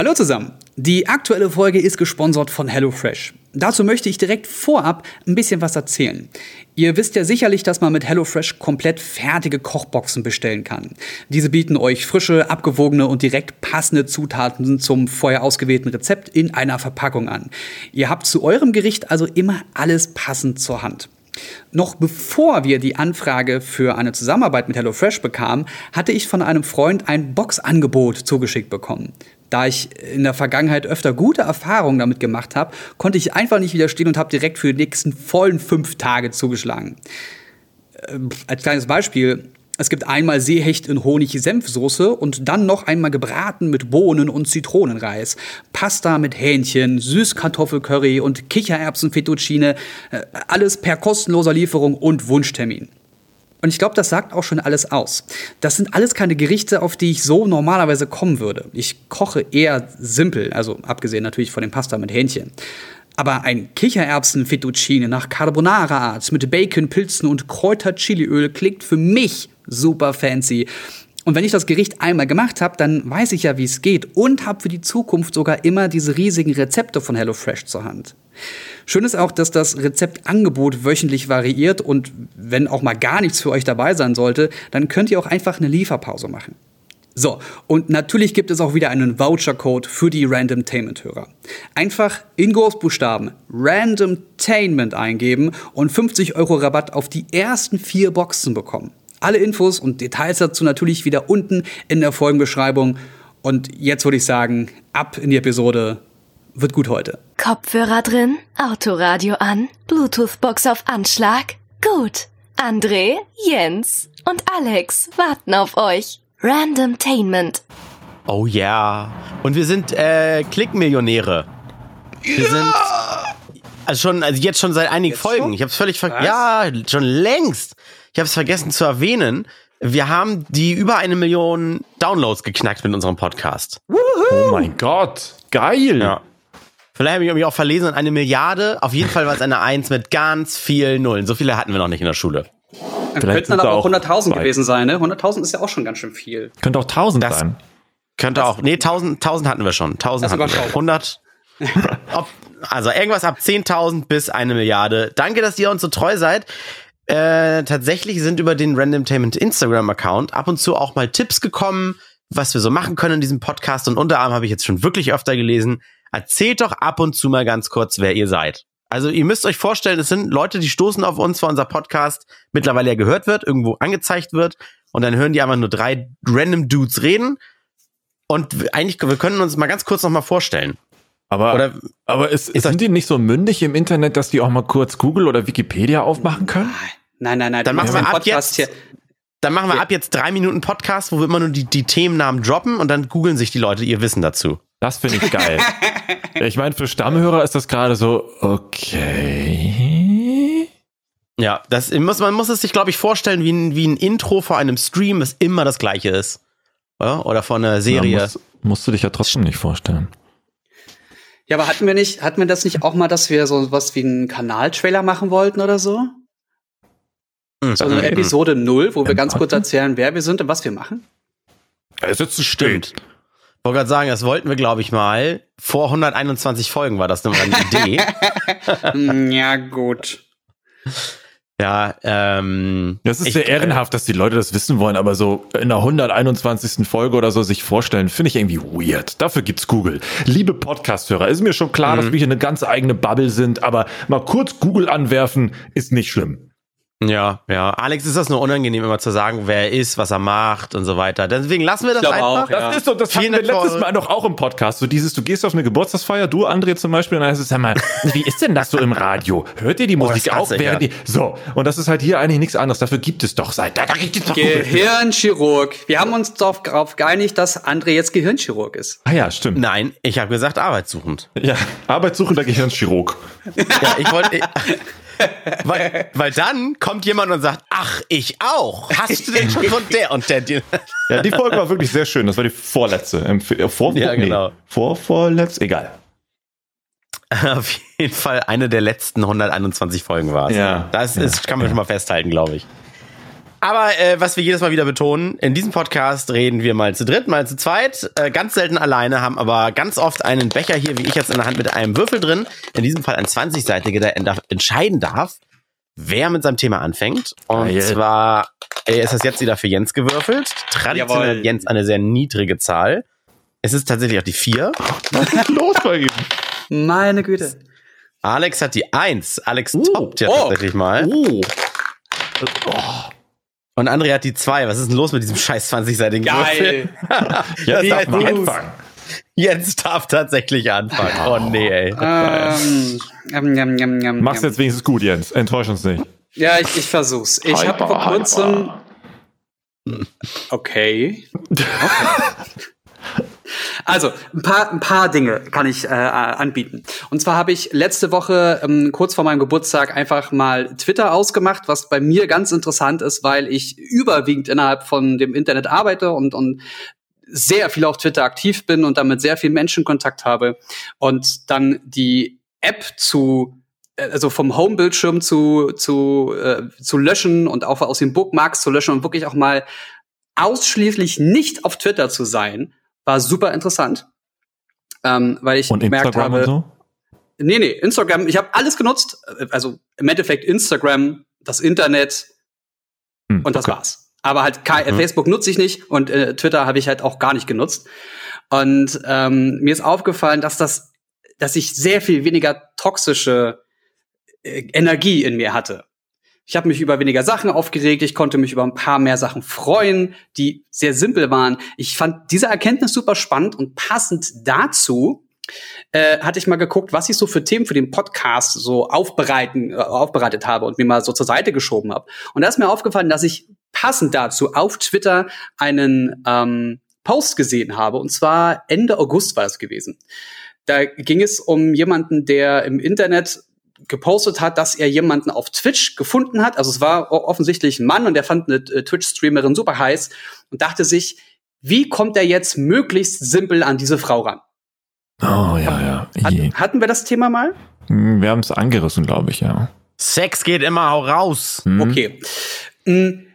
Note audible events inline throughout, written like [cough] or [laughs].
Hallo zusammen. Die aktuelle Folge ist gesponsert von HelloFresh. Dazu möchte ich direkt vorab ein bisschen was erzählen. Ihr wisst ja sicherlich, dass man mit HelloFresh komplett fertige Kochboxen bestellen kann. Diese bieten euch frische, abgewogene und direkt passende Zutaten zum vorher ausgewählten Rezept in einer Verpackung an. Ihr habt zu eurem Gericht also immer alles passend zur Hand. Noch bevor wir die Anfrage für eine Zusammenarbeit mit HelloFresh bekamen, hatte ich von einem Freund ein Boxangebot zugeschickt bekommen. Da ich in der Vergangenheit öfter gute Erfahrungen damit gemacht habe, konnte ich einfach nicht widerstehen und habe direkt für die nächsten vollen fünf Tage zugeschlagen. Äh, als kleines Beispiel, es gibt einmal Seehecht in Honig-Senfsoße und dann noch einmal gebraten mit Bohnen und Zitronenreis. Pasta mit Hähnchen, Süßkartoffelcurry und Kichererbsenfettuccine. Äh, alles per kostenloser Lieferung und Wunschtermin. Und ich glaube, das sagt auch schon alles aus. Das sind alles keine Gerichte, auf die ich so normalerweise kommen würde. Ich koche eher simpel, also abgesehen natürlich von dem Pasta mit Hähnchen. Aber ein Kichererbsen-Fettuccine nach Carbonara-Art mit Bacon, Pilzen und Kräuter-Chiliöl klingt für mich super fancy. Und wenn ich das Gericht einmal gemacht habe, dann weiß ich ja, wie es geht und habe für die Zukunft sogar immer diese riesigen Rezepte von HelloFresh zur Hand. Schön ist auch, dass das Rezeptangebot wöchentlich variiert und wenn auch mal gar nichts für euch dabei sein sollte, dann könnt ihr auch einfach eine Lieferpause machen. So, und natürlich gibt es auch wieder einen Vouchercode für die Randomtainment-Hörer. Einfach in Großbuchstaben Randomtainment eingeben und 50 Euro Rabatt auf die ersten vier Boxen bekommen. Alle Infos und Details dazu natürlich wieder unten in der Folgenbeschreibung. Und jetzt würde ich sagen, ab in die Episode wird gut heute. Kopfhörer drin, Autoradio an, Bluetooth-Box auf Anschlag. Gut. André, Jens und Alex warten auf euch. Randomtainment. Oh ja. Yeah. Und wir sind äh, Klickmillionäre. Wir ja. sind also schon, also jetzt schon seit einigen jetzt Folgen. Schon? Ich habe es völlig vergessen. Ja, schon längst. Ich habe es vergessen zu erwähnen. Wir haben die über eine Million Downloads geknackt mit unserem Podcast. Woohoo. Oh mein Gott. Geil. Ja. Vielleicht habe ich mich auch verlesen an eine Milliarde. Auf jeden Fall war es eine Eins mit ganz vielen Nullen. So viele hatten wir noch nicht in der Schule. Dann könnten dann aber auch 100.000 gewesen sein, ne? 100.000 ist ja auch schon ganz schön viel. Könnte auch 1.000 das sein. Könnte das auch. Nee, 1.000, 1.000 hatten wir schon. 1.000 hatten wir. 100. [laughs] Ob, also irgendwas ab 10.000 bis eine Milliarde. Danke, dass ihr uns so treu seid. Äh, tatsächlich sind über den Randomtainment Instagram-Account ab und zu auch mal Tipps gekommen, was wir so machen können in diesem Podcast. Und unter anderem habe ich jetzt schon wirklich öfter gelesen, Erzählt doch ab und zu mal ganz kurz, wer ihr seid. Also ihr müsst euch vorstellen, es sind Leute, die stoßen auf uns, weil unser Podcast mittlerweile ja gehört wird, irgendwo angezeigt wird und dann hören die einfach nur drei random Dudes reden und eigentlich wir können uns mal ganz kurz noch mal vorstellen. Aber, oder, aber ist, ist sind die nicht so mündig im Internet, dass die auch mal kurz Google oder Wikipedia aufmachen können? Nein, nein, nein. Dann machen wir ab jetzt, hier. dann machen wir ab jetzt drei Minuten Podcast, wo wir immer nur die, die Themennamen droppen und dann googeln sich die Leute ihr Wissen dazu. Das finde ich geil. [laughs] ich meine, für Stammhörer ist das gerade so, okay. Ja, das muss, man muss es sich, glaube ich, vorstellen wie ein, wie ein Intro vor einem Stream, das immer das gleiche ist. Oder, oder vor einer Serie. Ja, musst, musst du dich ja trotzdem nicht vorstellen. Ja, aber hatten wir nicht, hatten wir das nicht auch mal, dass wir so was wie einen Kanaltrailer machen wollten oder so? Mhm. So eine Episode 0, wo wir ganz kurz erzählen, wer wir sind und was wir machen? Es ist zu spät wollte gerade sagen, das wollten wir, glaube ich, mal. Vor 121 Folgen war das eine Idee. [laughs] ja, gut. Ja, ähm. Das ist sehr äh, ehrenhaft, dass die Leute das wissen wollen, aber so in der 121. Folge oder so sich vorstellen, finde ich irgendwie weird. Dafür gibt's Google. Liebe Podcast-Hörer, ist mir schon klar, mhm. dass wir hier eine ganz eigene Bubble sind, aber mal kurz Google anwerfen ist nicht schlimm. Ja, ja. Alex ist das nur unangenehm, immer zu sagen, wer er ist, was er macht und so weiter. Deswegen lassen wir das einfach. Auch, ja. Das ist so, das hatten wir letztes Mal noch auch im Podcast. So dieses, du gehst auf eine Geburtstagsfeier, du, André zum Beispiel, und dann heißt es, sag mal, [laughs] wie ist denn das so im Radio? Hört ihr die oh, Musik oh, auch? Während ja. die, so. Und das ist halt hier eigentlich nichts anderes. Dafür gibt es doch seit, da, da gibt es doch Gehirnchirurg. Wir haben uns darauf geeinigt, dass André jetzt Gehirnchirurg ist. Ah ja, stimmt. Nein, ich habe gesagt arbeitssuchend. Ja, arbeitssuchender Gehirnchirurg. ja, ich wollte, [laughs] weil, weil dann kommt jemand und sagt, ach, ich auch. Hast du denn schon von der und der? ja, die Folge war wirklich sehr schön. Das war die vorletzte. Äh, vor, ja, genau. Nee, vor, vorletzte, egal. [laughs] Auf jeden Fall eine der letzten 121 Folgen war es. Ja. Das ist, kann man schon mal festhalten, glaube ich. Aber äh, was wir jedes Mal wieder betonen, in diesem Podcast reden wir mal zu dritt, mal zu zweit, äh, ganz selten alleine, haben aber ganz oft einen Becher hier, wie ich jetzt in der Hand, mit einem Würfel drin. In diesem Fall ein 20-seitiger, der entscheiden darf, wer mit seinem Thema anfängt. Und Geil. zwar äh, ist das jetzt wieder für Jens gewürfelt. Traditionell Jawohl. Jens eine sehr niedrige Zahl. Es ist tatsächlich auch die 4. Was ist los bei ihm? Meine Güte. Alex hat die 1. Alex uh, toppt ja oh. tatsächlich mal. Uh. Oh. Und André hat die 2. Was ist denn los mit diesem scheiß 20-seitigen Würfel? [laughs] Jetzt darf man anfangen. Jetzt darf tatsächlich anfangen. Oh nee, ey. Um, ähm, jam, jam, jam, Mach's jetzt wenigstens gut, Jens. Enttäusch uns nicht. Ja, ich, ich versuch's. Ich habe vor kurzem. Okay. [laughs] okay. Also, ein paar, ein paar Dinge kann ich äh, anbieten. Und zwar habe ich letzte Woche, ähm, kurz vor meinem Geburtstag, einfach mal Twitter ausgemacht, was bei mir ganz interessant ist, weil ich überwiegend innerhalb von dem Internet arbeite und, und sehr viel auf Twitter aktiv bin und damit sehr viel Menschenkontakt habe. Und dann die App zu äh, also vom Home-Bildschirm zu, zu, äh, zu löschen und auch aus den Bookmarks zu löschen und wirklich auch mal ausschließlich nicht auf Twitter zu sein, war super interessant. Ähm, weil ich und gemerkt Instagram habe. Und so? Nee, nee, Instagram, ich habe alles genutzt. Also im Endeffekt Instagram, das Internet hm, und das okay. war's. Aber halt mhm. Facebook nutze ich nicht und äh, Twitter habe ich halt auch gar nicht genutzt. Und ähm, mir ist aufgefallen, dass das, dass ich sehr viel weniger toxische äh, Energie in mir hatte. Ich habe mich über weniger Sachen aufgeregt, ich konnte mich über ein paar mehr Sachen freuen, die sehr simpel waren. Ich fand diese Erkenntnis super spannend und passend dazu äh, hatte ich mal geguckt, was ich so für Themen für den Podcast so aufbereiten, äh, aufbereitet habe und mir mal so zur Seite geschoben habe. Und da ist mir aufgefallen, dass ich passend dazu auf Twitter einen ähm, Post gesehen habe. Und zwar Ende August war es gewesen. Da ging es um jemanden, der im Internet gepostet hat, dass er jemanden auf Twitch gefunden hat. Also es war offensichtlich ein Mann und der fand eine äh, Twitch-Streamerin super heiß und dachte sich, wie kommt er jetzt möglichst simpel an diese Frau ran? Oh ja, ja. Hat, hatten wir das Thema mal? Hm, wir haben es angerissen, glaube ich, ja. Sex geht immer auch raus. Mhm. Okay. Mhm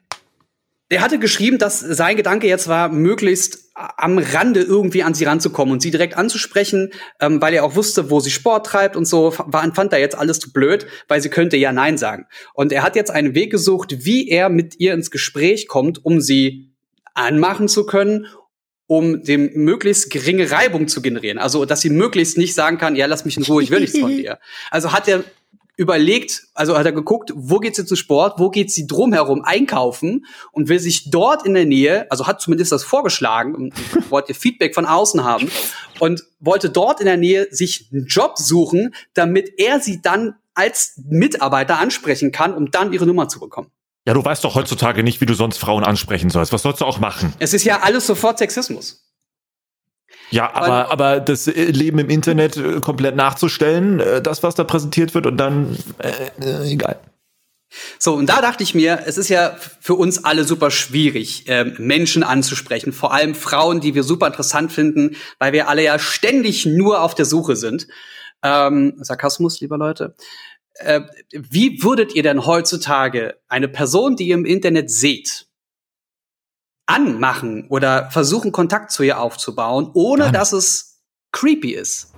der hatte geschrieben, dass sein Gedanke jetzt war, möglichst am Rande irgendwie an sie ranzukommen und sie direkt anzusprechen, ähm, weil er auch wusste, wo sie Sport treibt und so, war, fand er jetzt alles zu blöd, weil sie könnte ja Nein sagen. Und er hat jetzt einen Weg gesucht, wie er mit ihr ins Gespräch kommt, um sie anmachen zu können, um dem möglichst geringe Reibung zu generieren. Also, dass sie möglichst nicht sagen kann, ja, lass mich in Ruhe, ich will nichts von [laughs] dir. Also hat er überlegt, also hat er geguckt, wo geht sie zu Sport, wo geht sie drumherum einkaufen und will sich dort in der Nähe, also hat zumindest das vorgeschlagen und wollte Feedback von außen haben und wollte dort in der Nähe sich einen Job suchen, damit er sie dann als Mitarbeiter ansprechen kann, um dann ihre Nummer zu bekommen. Ja, du weißt doch heutzutage nicht, wie du sonst Frauen ansprechen sollst. Was sollst du auch machen? Es ist ja alles sofort Sexismus. Ja, aber, aber das äh, Leben im Internet äh, komplett nachzustellen, äh, das, was da präsentiert wird, und dann, äh, egal. So, und da dachte ich mir, es ist ja für uns alle super schwierig, äh, Menschen anzusprechen, vor allem Frauen, die wir super interessant finden, weil wir alle ja ständig nur auf der Suche sind. Ähm, Sarkasmus, lieber Leute. Äh, wie würdet ihr denn heutzutage eine Person, die ihr im Internet seht, anmachen oder versuchen, Kontakt zu ihr aufzubauen, ohne dass es creepy ist.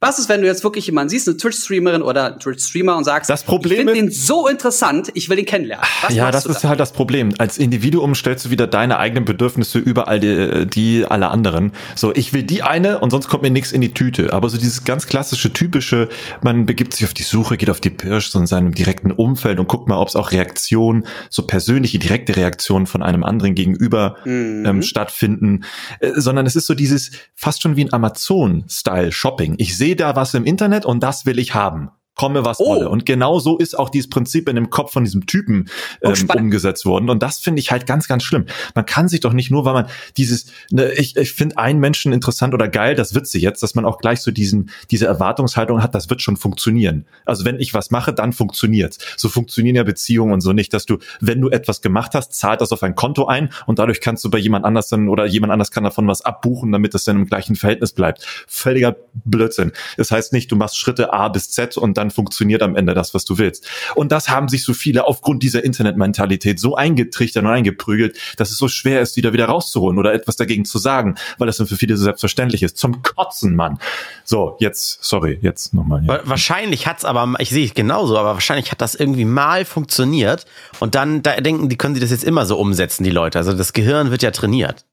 Was ist, wenn du jetzt wirklich jemanden siehst, eine Twitch-Streamerin oder Twitch-Streamer und sagst, das Problem ich finde den so interessant, ich will ihn kennenlernen. Was ja, das ist halt das Problem. Als Individuum stellst du wieder deine eigenen Bedürfnisse über all die, die aller anderen. So, ich will die eine und sonst kommt mir nichts in die Tüte. Aber so dieses ganz klassische, typische, man begibt sich auf die Suche, geht auf die Pirsch so in seinem direkten Umfeld und guckt mal, ob es auch Reaktionen, so persönliche, direkte Reaktionen von einem anderen gegenüber mhm. ähm, stattfinden. Äh, sondern es ist so dieses fast schon wie ein Amazon-Style-Shopping. Ich sehe sehe da was im Internet und das will ich haben komme was oh. wolle. Und genau so ist auch dieses Prinzip in dem Kopf von diesem Typen oh, ähm, oh, umgesetzt worden. Und das finde ich halt ganz, ganz schlimm. Man kann sich doch nicht nur, weil man dieses, ne, ich, ich finde einen Menschen interessant oder geil, das wird sie jetzt, dass man auch gleich so diesen, diese Erwartungshaltung hat, das wird schon funktionieren. Also wenn ich was mache, dann funktioniert's. So funktionieren ja Beziehungen und so nicht, dass du, wenn du etwas gemacht hast, zahlt das auf ein Konto ein und dadurch kannst du bei jemand anders dann oder jemand anders kann davon was abbuchen, damit das dann im gleichen Verhältnis bleibt. Völliger Blödsinn. Das heißt nicht, du machst Schritte A bis Z und dann dann funktioniert am Ende das, was du willst. Und das haben sich so viele aufgrund dieser Internetmentalität so eingetrichtert und eingeprügelt, dass es so schwer ist, wieder wieder rauszuholen oder etwas dagegen zu sagen, weil das dann für viele so selbstverständlich ist. Zum Kotzen, Mann. So, jetzt, sorry, jetzt nochmal. Ja. Wahrscheinlich hat's aber, ich sehe es genauso, aber wahrscheinlich hat das irgendwie mal funktioniert und dann da denken, die können sie das jetzt immer so umsetzen, die Leute. Also das Gehirn wird ja trainiert.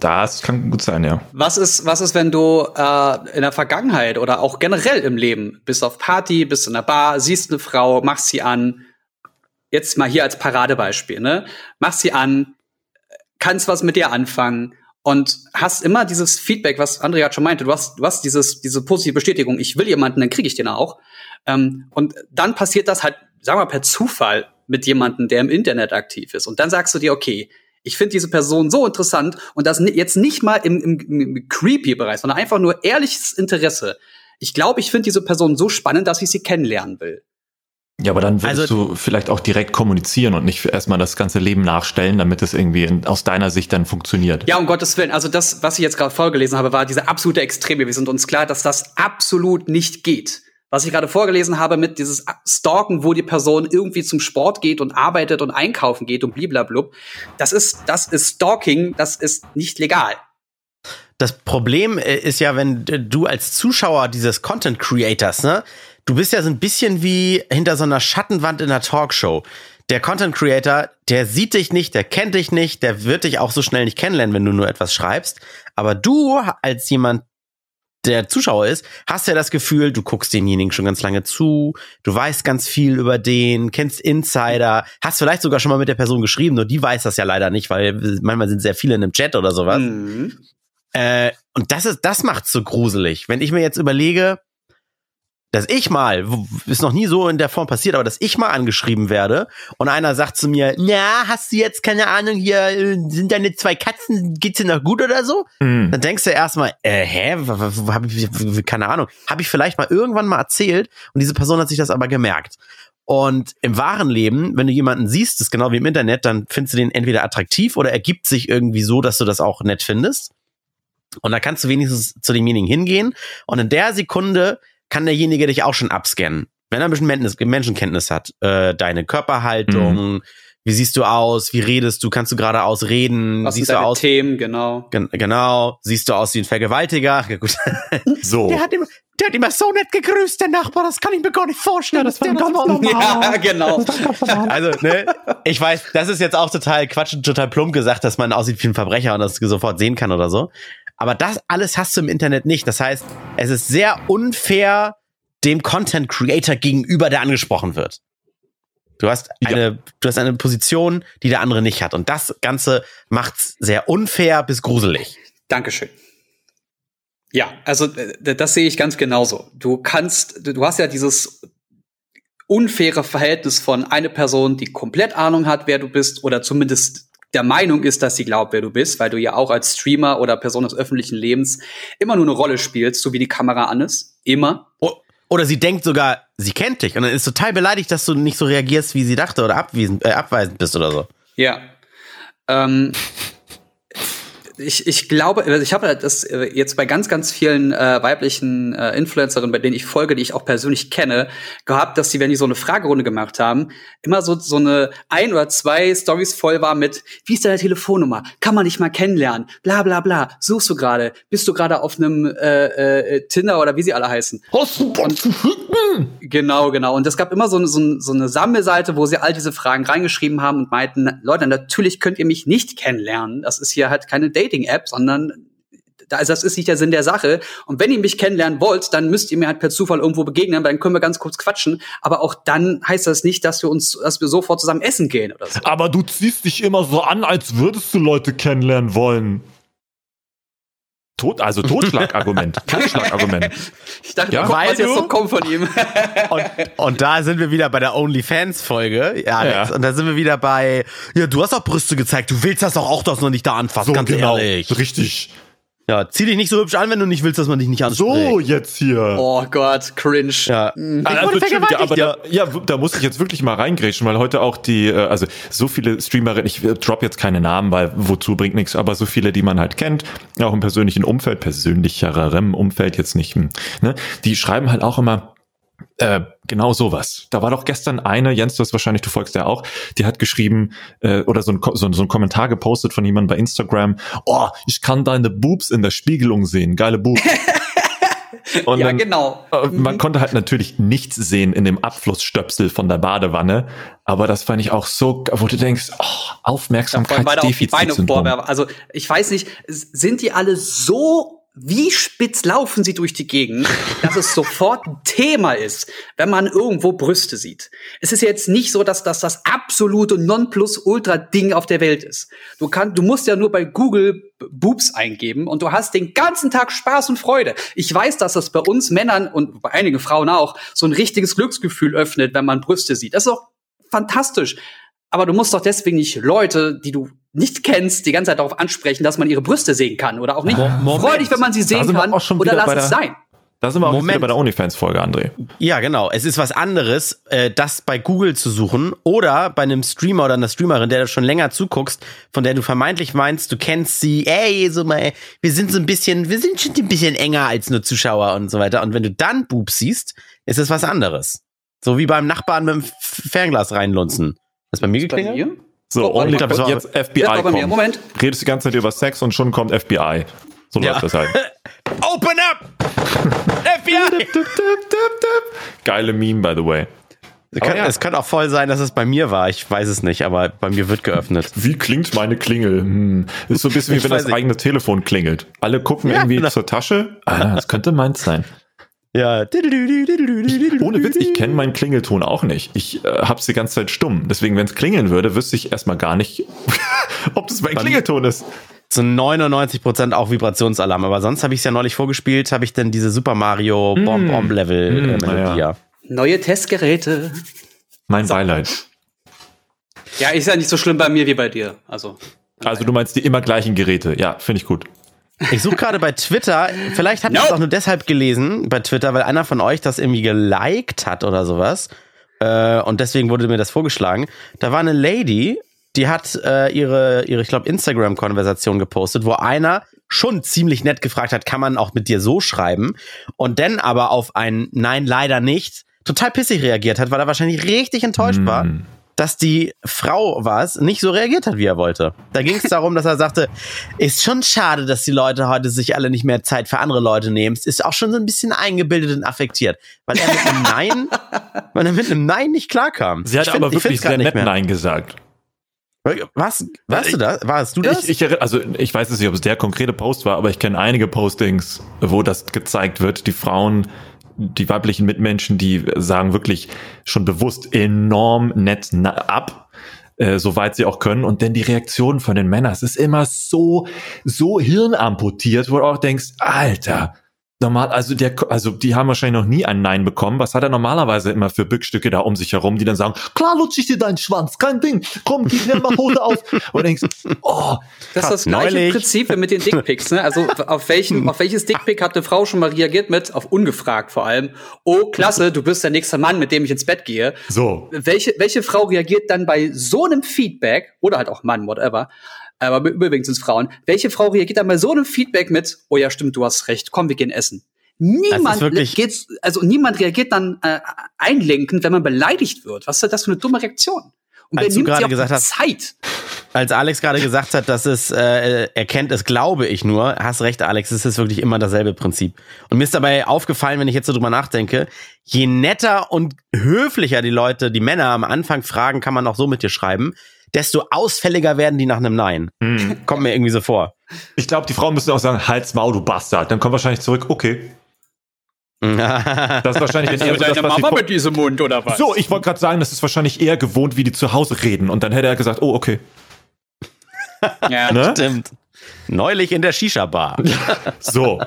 Das kann gut sein, ja. Was ist, was ist, wenn du äh, in der Vergangenheit oder auch generell im Leben bist auf Party, bist in der Bar, siehst eine Frau, machst sie an, jetzt mal hier als Paradebeispiel, ne? Machst sie an, kannst was mit dir anfangen und hast immer dieses Feedback, was Andrea schon meinte, du hast, du hast dieses, diese positive Bestätigung, ich will jemanden, dann kriege ich den auch. Ähm, und dann passiert das halt, sagen wir mal, per Zufall mit jemandem, der im Internet aktiv ist. Und dann sagst du dir, okay, ich finde diese Person so interessant und das jetzt nicht mal im, im, im Creepy-Bereich, sondern einfach nur ehrliches Interesse. Ich glaube, ich finde diese Person so spannend, dass ich sie kennenlernen will. Ja, aber dann würdest also, du vielleicht auch direkt kommunizieren und nicht erstmal das ganze Leben nachstellen, damit es irgendwie in, aus deiner Sicht dann funktioniert. Ja, um Gottes Willen. Also das, was ich jetzt gerade vorgelesen habe, war diese absolute Extreme. Wir sind uns klar, dass das absolut nicht geht was ich gerade vorgelesen habe mit dieses Stalken, wo die Person irgendwie zum Sport geht und arbeitet und einkaufen geht und bliblablub, das ist, das ist Stalking, das ist nicht legal. Das Problem äh, ist ja, wenn du als Zuschauer dieses Content Creators, ne, du bist ja so ein bisschen wie hinter so einer Schattenwand in einer Talkshow. Der Content Creator, der sieht dich nicht, der kennt dich nicht, der wird dich auch so schnell nicht kennenlernen, wenn du nur etwas schreibst. Aber du als jemand, der Zuschauer ist, hast ja das Gefühl, du guckst denjenigen schon ganz lange zu, du weißt ganz viel über den, kennst Insider, hast vielleicht sogar schon mal mit der Person geschrieben, nur die weiß das ja leider nicht, weil manchmal sind sehr viele in einem Chat oder sowas. Mhm. Äh, und das ist, das macht's so gruselig. Wenn ich mir jetzt überlege, dass ich mal, ist noch nie so in der Form passiert, aber dass ich mal angeschrieben werde und einer sagt zu mir, na, hast du jetzt keine Ahnung, hier äh, sind deine zwei Katzen, geht's dir noch gut oder so? Mhm. Dann denkst du erstmal, äh, hä, hab ich, keine Ahnung, habe ich vielleicht mal irgendwann mal erzählt und diese Person hat sich das aber gemerkt. Und im wahren Leben, wenn du jemanden siehst, das ist genau wie im Internet, dann findest du den entweder attraktiv oder ergibt sich irgendwie so, dass du das auch nett findest. Und da kannst du wenigstens zu demjenigen hingehen und in der Sekunde kann derjenige dich auch schon abscannen. Wenn er ein bisschen Menschenkenntnis hat, äh, deine Körperhaltung, mhm. wie siehst du aus, wie redest du, kannst du geradeaus reden, Was siehst sind du aus Themen, genau. Gen genau, siehst du aus wie ein Vergewaltiger. Ja, gut. [laughs] So. Der hat, immer, der hat immer so nett gegrüßt, der Nachbar, das kann ich mir gar nicht vorstellen. das war ganz normal. Ja, genau. [laughs] Also, ne, ich weiß, das ist jetzt auch total Quatsch und total plump gesagt, dass man aussieht wie ein Verbrecher und das sofort sehen kann oder so. Aber das alles hast du im Internet nicht. Das heißt, es ist sehr unfair dem Content Creator gegenüber, der angesprochen wird. Du hast eine, ja. du hast eine Position, die der andere nicht hat. Und das Ganze macht's sehr unfair bis gruselig. Dankeschön. Ja, also das sehe ich ganz genauso. Du kannst, du hast ja dieses unfaire Verhältnis von einer Person, die komplett Ahnung hat, wer du bist, oder zumindest der Meinung ist, dass sie glaubt, wer du bist, weil du ja auch als Streamer oder Person des öffentlichen Lebens immer nur eine Rolle spielst, so wie die Kamera an ist. Immer. Oder sie denkt sogar, sie kennt dich und dann ist total beleidigt, dass du nicht so reagierst, wie sie dachte oder abwiesend, äh, abweisend bist oder so. Ja. Ähm, ich, ich glaube, also ich habe das äh, jetzt bei ganz, ganz vielen äh, weiblichen äh, Influencerinnen, bei denen ich folge, die ich auch persönlich kenne, gehabt, dass sie, wenn die so eine Fragerunde gemacht haben, immer so, so eine ein oder zwei Stories voll war mit, wie ist deine Telefonnummer? Kann man dich mal kennenlernen? Bla bla bla. Suchst du gerade? Bist du gerade auf einem äh, äh, Tinder oder wie sie alle heißen? Hast Genau, genau. Und es gab immer so, eine, so, so eine Sammelseite, wo sie all diese Fragen reingeschrieben haben und meinten, Leute, natürlich könnt ihr mich nicht kennenlernen. Das ist hier halt keine Dating-App, sondern also das ist nicht der Sinn der Sache. Und wenn ihr mich kennenlernen wollt, dann müsst ihr mir halt per Zufall irgendwo begegnen, dann können wir ganz kurz quatschen. Aber auch dann heißt das nicht, dass wir uns, dass wir sofort zusammen essen gehen oder so. Aber du ziehst dich immer so an, als würdest du Leute kennenlernen wollen. Tot, also Totschlagargument. [laughs] Totschlagargument. [laughs] Ich dachte, ja, weil was jetzt so kommt von ihm. [laughs] und, und da sind wir wieder bei der OnlyFans-Folge. Ja, ja, Und da sind wir wieder bei, ja, du hast auch Brüste gezeigt, du willst das doch auch, dass man dich da anfasst, so, ganz genau. ehrlich. Richtig. Ja, zieh dich nicht so hübsch an, wenn du nicht willst, dass man dich nicht anspricht. So, jetzt hier. Oh Gott, cringe. Ja. Mhm. Ich also, ja, aber da, ja, da muss ich jetzt wirklich mal reingrätschen, weil heute auch die, äh, also so viele Streamerinnen, ich äh, drop jetzt keine Namen, weil wozu bringt nichts, aber so viele, die man halt kennt, auch im persönlichen Umfeld, persönlicherem Umfeld jetzt nicht, hm, ne, die schreiben halt auch immer, Äh, genau sowas. Da war doch gestern eine, Jens, du hast wahrscheinlich, du folgst ja auch, die hat geschrieben äh, oder so ein, so, so ein Kommentar gepostet von jemandem bei Instagram, oh, ich kann deine Boobs in der Spiegelung sehen, geile Boobs. [laughs] Und ja, dann, genau. Äh, man mhm. konnte halt natürlich nichts sehen in dem Abflussstöpsel von der Badewanne, aber das fand ich auch so, wo du denkst, oh, Aufmerksamkeitsdefizit. Ja, also ich weiß nicht, sind die alle so wie spitz laufen sie durch die Gegend, dass es sofort ein Thema ist, wenn man irgendwo Brüste sieht. Es ist jetzt nicht so, dass das das absolute Nonplusultra-Ding auf der Welt ist. Du kannst, du musst ja nur bei Google Boobs eingeben und du hast den ganzen Tag Spaß und Freude. Ich weiß, dass das bei uns Männern und bei einigen Frauen auch so ein richtiges Glücksgefühl öffnet, wenn man Brüste sieht. Das ist auch fantastisch. Aber du musst doch deswegen nicht Leute, die du nicht kennst, die ganze Zeit darauf ansprechen, dass man ihre Brüste sehen kann oder auch nicht. Moment. Freu dich, wenn man sie sehen kann oder lass es sein. Da sind wir auch Moment. wieder bei der OnlyFans-Folge, André. Ja, genau. Es ist was anderes, äh, das bei Google zu suchen oder bei einem Streamer oder einer Streamerin, der du schon länger zuguckst, von der du vermeintlich meinst, du kennst sie, ey, so mal, wir sind so ein bisschen, wir sind schon ein bisschen enger als nur Zuschauer und so weiter. Und wenn du dann Boobs siehst, ist es was anderes. So wie beim Nachbarn mit dem Fernglas reinlunzen. Ist bei mir geklingelt? So, oh, und ich glaube, jetzt FBI ja, kommt. Moment. Redest die ganze Zeit über Sex und schon kommt FBI. So ja. läuft das halt. [laughs] Open up! FBI! [laughs] Geile Meme, by the way. Es kann, ja. es kann, auch voll sein, dass es bei mir war. Ich weiß es nicht, aber bei mir wird geöffnet. [laughs] Wie klingt meine Klingel? Hm. Ist so ein bisschen wie wenn das eigene Telefon klingelt. Alle gucken ja, irgendwie genau. zur Tasche. Ah, das könnte meins sein. Ja. Ohne Witz, ich kenne [laughs] meinen Klingelton auch nicht. Ich äh, hab's die ganze Zeit stumm. Deswegen, wenn es klingeln würde, wüsste ich erstmal gar nicht, [laughs] ob das mein Klingelton ist. Zu 99% auch Vibrationsalarm. Aber sonst habe ich es ja neulich vorgespielt, habe ich dann diese Super Mario Bomb Bomb Level mm, äh, Melodie. Ja. Neue Testgeräte. Mein so. Beileid. Ja, ist ja nicht so schlimm bei mir wie bei dir. Also. Also du meinst die immer gleichen Geräte. Ja, finde ich gut. Ich suche gerade bei Twitter, vielleicht habt ihr nope. es auch nur deshalb gelesen bei Twitter, weil einer von euch das irgendwie geliked hat oder sowas. Äh, und deswegen wurde mir das vorgeschlagen. Da war eine Lady, die hat äh, ihre, ihre, ich glaube, Instagram-Konversation gepostet, wo einer schon ziemlich nett gefragt hat, kann man auch mit dir so schreiben? Und dann aber auf ein Nein, leider nicht, total pissig reagiert hat, weil er wahrscheinlich richtig enttäuscht mm. war dass die Frau war es, nicht so reagiert hat, wie er wollte. Da ging es [laughs] darum, dass er sagte, ist schon schade, dass die Leute heute sich alle nicht mehr Zeit für andere Leute nehmen. Es ist auch schon so ein bisschen eingebildet und affektiert, weil er mit einem [laughs] Nein, weil er mit einem Nein nicht klarkam. Sie hat find, aber wirklich sehr nett Nein gesagt. Was? Warst du das? Warst du das? Ich, ich, also ich weiß nicht, ob es der konkrete Post war, aber ich kenne einige Postings, wo das gezeigt wird. Die Frauen die weiblichen Mitmenschen, die sagen wirklich schon bewusst enorm nett ab, äh, soweit sie auch können. Und denn die Reaktion von den Männern, es ist immer so, so hirnamputiert, wo du auch denkst, Alter, normal, also der, also die haben wahrscheinlich noch nie ein Nein bekommen. Was hat er normalerweise immer für Bückstücke da um sich herum, die dann sagen, klar lutsch ich dir deinen Schwanz, kein Ding, komm, gib mir mal Hose auf. Und denkst, oh, das ist das gleiche neulich. Prinzip mit den Dickpics, ne? Also auf welchen, auf welches Dickpic hat eine Frau schon mal reagiert mit, auf ungefragt vor allem, oh, klasse, du bist der nächste Mann, mit dem ich ins Bett gehe. So. Welche, welche Frau reagiert dann bei so einem Feedback, oder halt auch Mann, whatever, aber überwiegend sind es Frauen. Welche Frau reagiert dann bei so einem Feedback mit, oh ja, stimmt, du hast recht, komm, wir gehen essen. Niemand geht, also niemand reagiert dann äh, einlenkend, wenn man beleidigt wird. Was ist das für eine dumme Reaktion? Und als du gerade gesagt hast, Zeit. Als Alex gerade gesagt hat, dass es äh, erkennt es, glaube ich nur. Hast recht, Alex. Es ist wirklich immer dasselbe Prinzip. Und mir ist dabei aufgefallen, wenn ich jetzt so drüber nachdenke, je netter und höflicher die Leute, die Männer am Anfang fragen, kann man auch so mit dir schreiben desto ausfälliger werden die nach einem Nein. Hm. [laughs] Kommt mir irgendwie so vor. Ich glaube, die Frauen müssen auch sagen, halt's Maul, du Bastard. Dann kommt wahrscheinlich zurück, okay. [laughs] das ist wahrscheinlich eher so deine Mama mit diesem Mund oder was? So, ich wollte gerade sagen, das ist wahrscheinlich eher gewohnt, wie die zu Hause reden. Und dann hätte er gesagt, oh, okay. ja, [laughs] ne? stimmt. Neulich in der Shisha-Bar. so.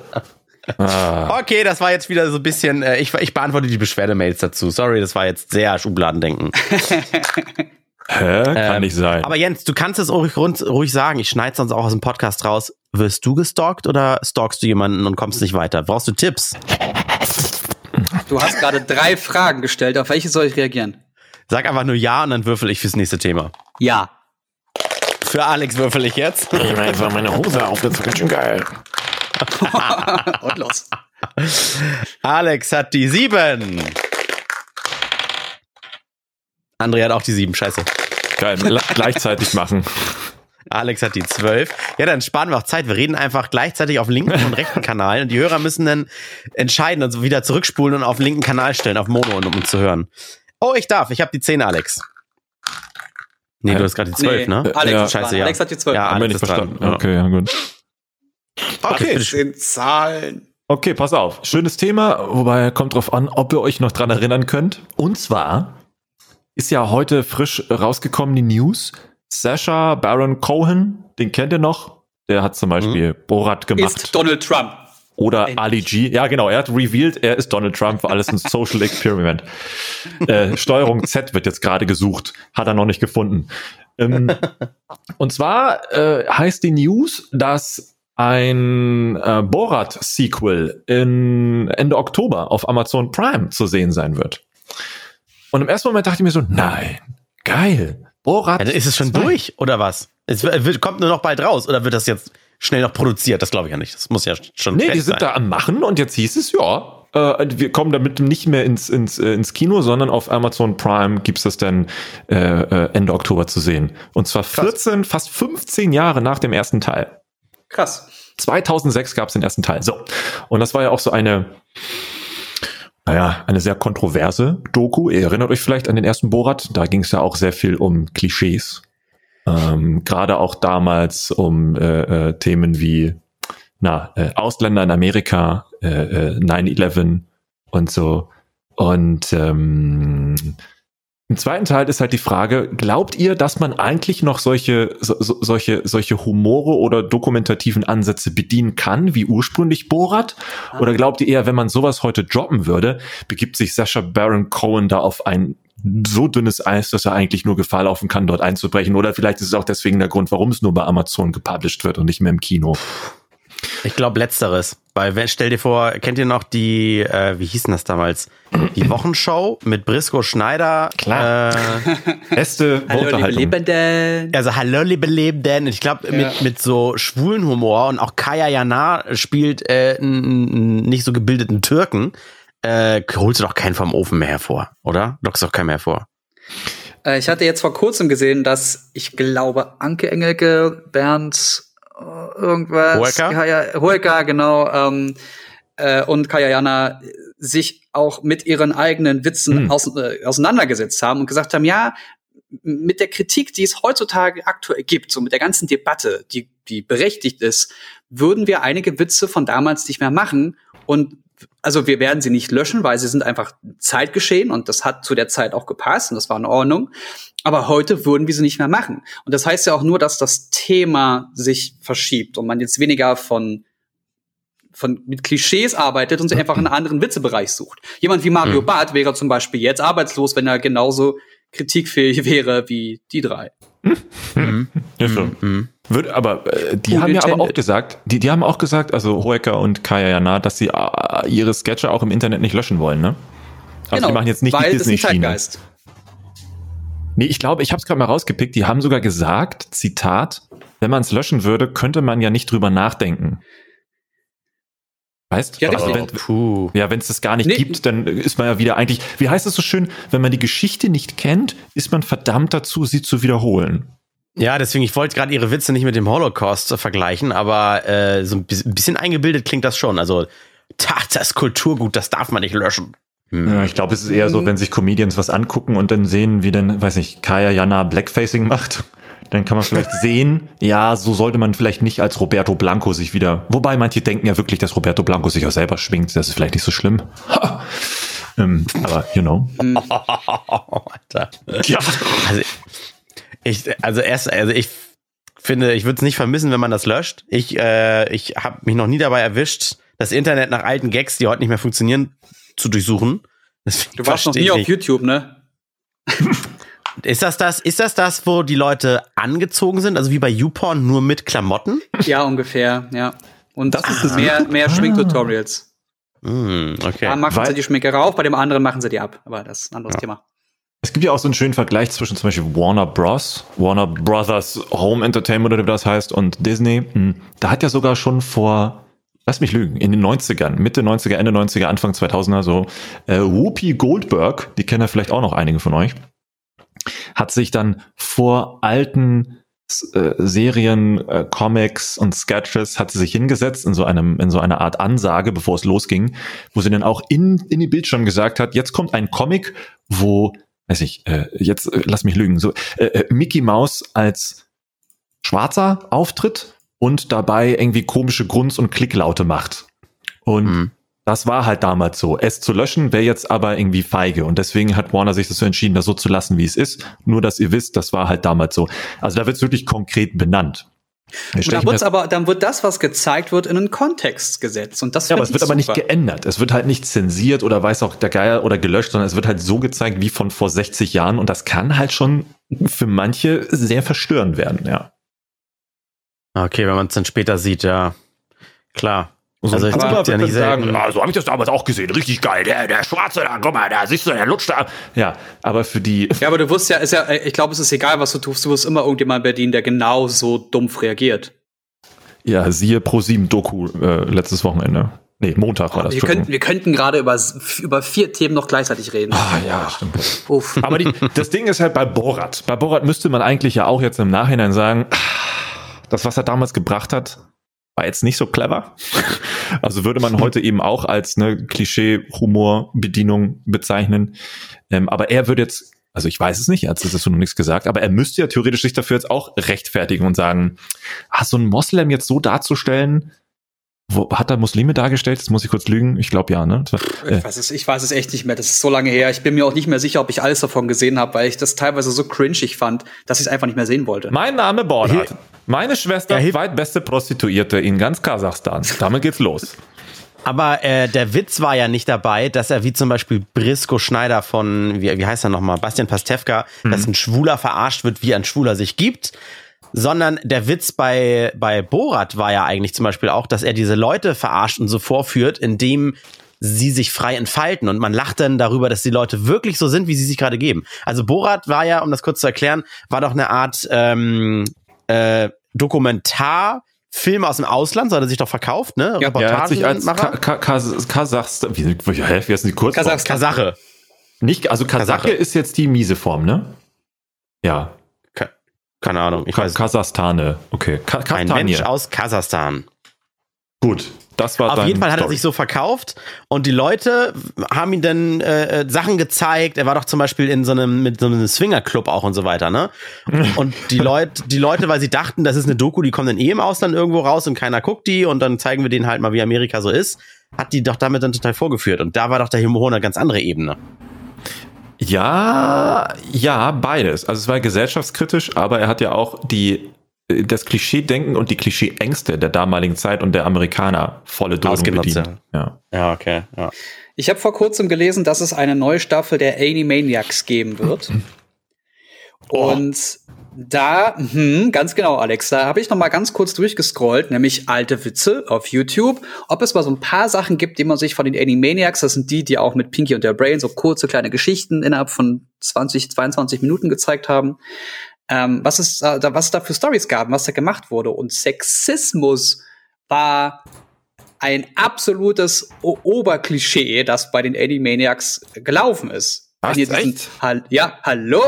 Ah. Okay, das war jetzt wieder so ein bisschen, äh, ich, ich beantworte die Beschwerdemails dazu. Sorry, das war jetzt sehr Schubladendenken. Hä? Kann ähm, nicht sein. Aber Jens, du kannst es ruhig, ruhig sagen. Ich schneide sonst auch aus dem Podcast raus. Wirst du gestalkt oder stalkst du jemanden und kommst nicht weiter? Brauchst du Tipps? Du hast gerade drei Fragen gestellt. Auf welche soll ich reagieren? Sag einfach nur ja und dann würfel ich fürs nächste Thema. Ja. Für Alex würfel ich jetzt. Ich meine, einfach meine Hose auf, das ist ganz schön geil. [laughs] und los. Alex hat die sieben. André hat auch die sieben, scheiße. Geil, gleichzeitig machen. Alex hat die zwölf. Ja, dann sparen wir auch Zeit. Wir reden einfach gleichzeitig auf linken und rechten Kanal und die Hörer müssen dann entscheiden und so wieder zurückspulen und auf linken Kanal stellen, auf Mono, um uns zu hören. Oh, ich darf. Ich habe die zehn, Alex. Nee, du hast gerade die zwölf, nee, ne? Alex, ja. Scheiße, ja. Alex hat die zwölf. Ja, Alex ist verstanden. Dran. Okay, ja, gut. Okay. Das sind Zahlen. Okay, pass auf. Schönes Thema, wobei kommt drauf an, ob ihr euch noch dran erinnern könnt. Und zwar ist ja heute frisch rausgekommen die News. Sasha Baron Cohen, den kennt ihr noch? Der hat zum Beispiel mhm. Borat gemacht. Ist Donald Trump. Oder Endlich. Ali G. Ja, genau. Er hat revealed, er ist Donald Trump, war alles ein [laughs] Social Experiment. Äh, Steuerung Z wird jetzt gerade gesucht. Hat er noch nicht gefunden. Ähm, [laughs] und zwar äh, heißt die News, dass ein äh, Borat-Sequel Ende Oktober auf Amazon Prime zu sehen sein wird. Und im ersten Moment dachte ich mir so, nein, geil. Borat. Ja, ist es schon zwei. durch oder was? Es wird, kommt nur noch bald raus oder wird das jetzt schnell noch produziert? Das glaube ich ja nicht. Das muss ja schon. Nee, die sind sein. da am Machen und jetzt hieß es, ja, äh, wir kommen damit nicht mehr ins, ins, äh, ins Kino, sondern auf Amazon Prime gibt's das dann äh, äh Ende Oktober zu sehen. Und zwar 14, Krass. fast 15 Jahre nach dem ersten Teil. Krass. 2006 gab's den ersten Teil. So. Und das war ja auch so eine, naja, eine sehr kontroverse Doku. Ihr erinnert euch vielleicht an den ersten Borat. Da ging es ja auch sehr viel um Klischees. Ähm, Gerade auch damals um äh, äh, Themen wie na, äh, Ausländer in Amerika, äh, äh, 9-11 und so. Und ähm, im zweiten Teil ist halt die Frage, glaubt ihr, dass man eigentlich noch solche, so, solche, solche Humore oder dokumentativen Ansätze bedienen kann, wie ursprünglich Borat? Ah. Oder glaubt ihr eher, wenn man sowas heute droppen würde, begibt sich Sascha Baron Cohen da auf ein so dünnes Eis, dass er eigentlich nur Gefahr laufen kann, dort einzubrechen? Oder vielleicht ist es auch deswegen der Grund, warum es nur bei Amazon gepublished wird und nicht mehr im Kino. Ich glaube letzteres. Weil stell dir vor, kennt ihr noch die, äh, wie hießen das damals? Die [clears throat] Wochenshow mit Brisco Schneider. Klar. Äh, [laughs] Beste Hallo, liebe Lebenden. Also Hallo, liebe Lebenden. Ich glaube, ja. mit, mit so schwulen Humor und auch Kaya Jana spielt äh, einen nicht so gebildeten Türken. Äh, holst du doch keinen vom Ofen mehr hervor, oder? Lockst doch keinen mehr hervor. Äh, ich hatte jetzt vor kurzem gesehen, dass ich glaube, Anke Engelke, Bernd irgendwas. Hoeka? Kaya, Hoeka, genau. Ähm, äh, und Kayayana sich auch mit ihren eigenen Witzen hm. aus, äh, auseinandergesetzt haben und gesagt haben, ja, mit der Kritik, die es heutzutage aktuell gibt, so mit der ganzen Debatte, die, die berechtigt ist, würden wir einige Witze von damals nicht mehr machen. Und also wir werden sie nicht löschen, weil sie sind einfach Zeitgeschehen und das hat zu der Zeit auch gepasst und das war in Ordnung. Aber heute würden wir sie nicht mehr machen. Und das heißt ja auch nur, dass das Thema sich verschiebt und man jetzt weniger von von mit Klischees arbeitet und sich einfach einen anderen Witzebereich sucht. Jemand wie Mario mhm. Barth wäre zum Beispiel jetzt arbeitslos, wenn er genauso kritikfähig [laughs] wäre wie die drei. Mhm. Ja, so. mhm. Wird, aber äh, die haben ja aber auch gesagt, die, die haben auch gesagt, also Hoeker und Kaya Jana, dass sie äh, ihre Sketche auch im Internet nicht löschen wollen, ne? Also genau, die machen jetzt nicht weil die Disney-Schiene. Nee, ich glaube, ich habe es gerade mal rausgepickt, die haben sogar gesagt, Zitat, wenn man es löschen würde, könnte man ja nicht drüber nachdenken. Weißt ja, also wenn, puh. ja, wenn es das gar nicht nee. gibt, dann ist man ja wieder eigentlich, wie heißt es so schön, wenn man die Geschichte nicht kennt, ist man verdammt dazu, sie zu wiederholen. Ja, deswegen, ich wollte gerade ihre Witze nicht mit dem Holocaust vergleichen, aber äh, so ein bisschen eingebildet klingt das schon. Also, das Kulturgut, das darf man nicht löschen. Hm. Ich glaube, es ist eher so, wenn sich Comedians was angucken und dann sehen, wie denn, weiß ich, Kaya Jana Blackfacing macht dann kann man vielleicht [laughs] sehen, ja, so sollte man vielleicht nicht als Roberto Blanco sich wieder, wobei manche denken ja wirklich, dass Roberto Blanco sich auch selber schwingt, das ist vielleicht nicht so schlimm. [laughs] ähm, aber, you know. [laughs] Alter. Ja. Also, ich, also erst, also ich finde, ich würde es nicht vermissen, wenn man das löscht. Ich, äh, ich habe mich noch nie dabei erwischt, das Internet nach alten Gags, die heute nicht mehr funktionieren, zu durchsuchen. Deswegen du warst noch nie auf YouTube, ne? [laughs] Ist das das, ist das das, wo die Leute angezogen sind, also wie bei YouPorn, nur mit Klamotten? Ja, ungefähr, ja. Und das ist mehr, mehr Schminktutorials. Mm, okay. Da machen Weil, sie die Schminkerei auf, bei dem anderen machen sie die ab. Aber das ist ein anderes ja. Thema. Es gibt ja auch so einen schönen Vergleich zwischen zum Beispiel Warner Bros., Warner Brothers Home Entertainment oder wie das heißt, und Disney. Hm, da hat ja sogar schon vor, lass mich lügen, in den 90ern, Mitte 90er, Ende 90er, Anfang 2000er so, äh, Whoopi Goldberg, die kennen ja vielleicht auch noch einige von euch, hat sich dann vor alten äh, Serien, äh, Comics und Sketches hat sie sich hingesetzt in so einem in so einer Art Ansage, bevor es losging, wo sie dann auch in in die Bildschirm gesagt hat, jetzt kommt ein Comic, wo weiß ich, äh, jetzt äh, lass mich lügen, so äh, äh Mickey Mouse als Schwarzer auftritt und dabei irgendwie komische Grunz- und Klicklaute macht. Und mhm. das war halt damals so. Es zu löschen wäre jetzt aber irgendwie feige. Und deswegen hat Warner sich das so entschieden, das so zu lassen, wie es ist. Nur, dass ihr wisst, das war halt damals so. Also da wird es wirklich konkret benannt. Und dann, wird's aber, dann wird das, was gezeigt wird, in einen Kontext gesetzt. Und das ja, aber es wird super. aber nicht geändert. Es wird halt nicht zensiert oder weiß auch der Geier oder gelöscht, sondern es wird halt so gezeigt wie von vor 60 Jahren. Und das kann halt schon für manche sehr verstörend werden, ja. Okay, wenn man es dann später sieht, ja. Klar. So also ich aber ja nicht sagen, ah, so habe ich das damals auch gesehen, richtig geil. Der, der Schwarze da, guck mal, da siehst du, der lutscht da. Ja, aber für die. [laughs] Ja, aber du wirst ja, ist ja, ich glaube, es ist egal, was du tust, du wirst immer irgendjemand bedienen, der genau so dumpf reagiert. Ja, siehe Pro7 Doku äh, letztes Wochenende. Nee, Montag war das. Wir könnten, wir könnten gerade über, über vier Themen noch gleichzeitig reden. Ah, ja, stimmt. Uff. Aber die, das Ding ist halt bei Borat. Bei Borat müsste man eigentlich ja auch jetzt im Nachhinein sagen, das, was er damals gebracht hat, war jetzt nicht so clever. Also würde man heute eben auch als eine Klischee-Humor-Bedienung bezeichnen. Ähm, aber er würde jetzt, also ich weiß es nicht, er hat dazu noch nichts gesagt, aber er müsste ja theoretisch sich dafür jetzt auch rechtfertigen und sagen, ah, so ein Moslem jetzt so darzustellen, wo, hat er Muslime dargestellt? Das muss ich kurz lügen. Ich glaube ja, ne? War, äh. ich, weiß es, ich weiß es echt nicht mehr. Das ist so lange her. Ich bin mir auch nicht mehr sicher, ob ich alles davon gesehen habe, weil ich das teilweise so cringig fand, dass ich es einfach nicht mehr sehen wollte. Mein Name Bordat. Meine Schwester, ja, zweitbeste Prostituierte in ganz Kasachstan. Damit geht's los. Aber äh, der Witz war ja nicht dabei, dass er wie zum Beispiel Brisco Schneider von, wie, wie heißt er nochmal, Bastian Pastewka, mhm. dass ein Schwuler verarscht wird, wie ein Schwuler sich gibt, sondern der Witz bei, bei Borat war ja eigentlich zum Beispiel auch, dass er diese Leute verarscht und so vorführt, indem sie sich frei entfalten und man lacht dann darüber, dass die Leute wirklich so sind, wie sie sich gerade geben. Also Borat war ja, um das kurz zu erklären, war doch eine Art ähm, äh, Dokumentar. Film aus dem Ausland, so hat er sich doch verkauft, ne? Ja, er hat sich als Ka Ka Kasachstan, wie, wie, wie heißt die kurz? Kasach Kasache. Nicht, also Kasache, Kasache ist jetzt die miese Form, ne? Ja. Keine Ahnung. Ich Ka weiß. Kasachstane. Okay. Ka Ein Mensch aus Kasachstan. Gut. Das war Auf jeden Fall hat Story. er sich so verkauft und die Leute haben ihm dann äh, äh, Sachen gezeigt. Er war doch zum Beispiel in so einem mit so einem Swingerclub auch und so weiter, ne? [laughs] Und die Leute, die Leute, weil sie dachten, das ist eine Doku, die kommt dann eh im Ausland irgendwo raus und keiner guckt die und dann zeigen wir denen halt mal, wie Amerika so ist, hat die doch damit dann total vorgeführt und da war doch der Humor eine ganz andere Ebene. Ja, ja, beides. Also es war gesellschaftskritisch, aber er hat ja auch die das Klischee-Denken und die Klischee-Ängste der damaligen Zeit und der Amerikaner volle Dröhnung bedient. Ja. ja, okay. Ja. Ich habe vor kurzem gelesen, dass es eine neue Staffel der Animaniacs geben wird. Oh. Und da, hm, ganz genau, Alex, da habe ich noch mal ganz kurz durchgescrollt, nämlich alte Witze auf YouTube, ob es mal so ein paar Sachen gibt, die man sich von den Animaniacs, das sind die, die auch mit Pinky und der Brain so kurze kleine Geschichten innerhalb von 20, 22 Minuten gezeigt haben, ähm, was, es, äh, was es da für Stories gab, was da gemacht wurde. Und Sexismus war ein absolutes o Oberklischee, das bei den Animaniacs gelaufen ist. Was, echt? Ha ja, hallo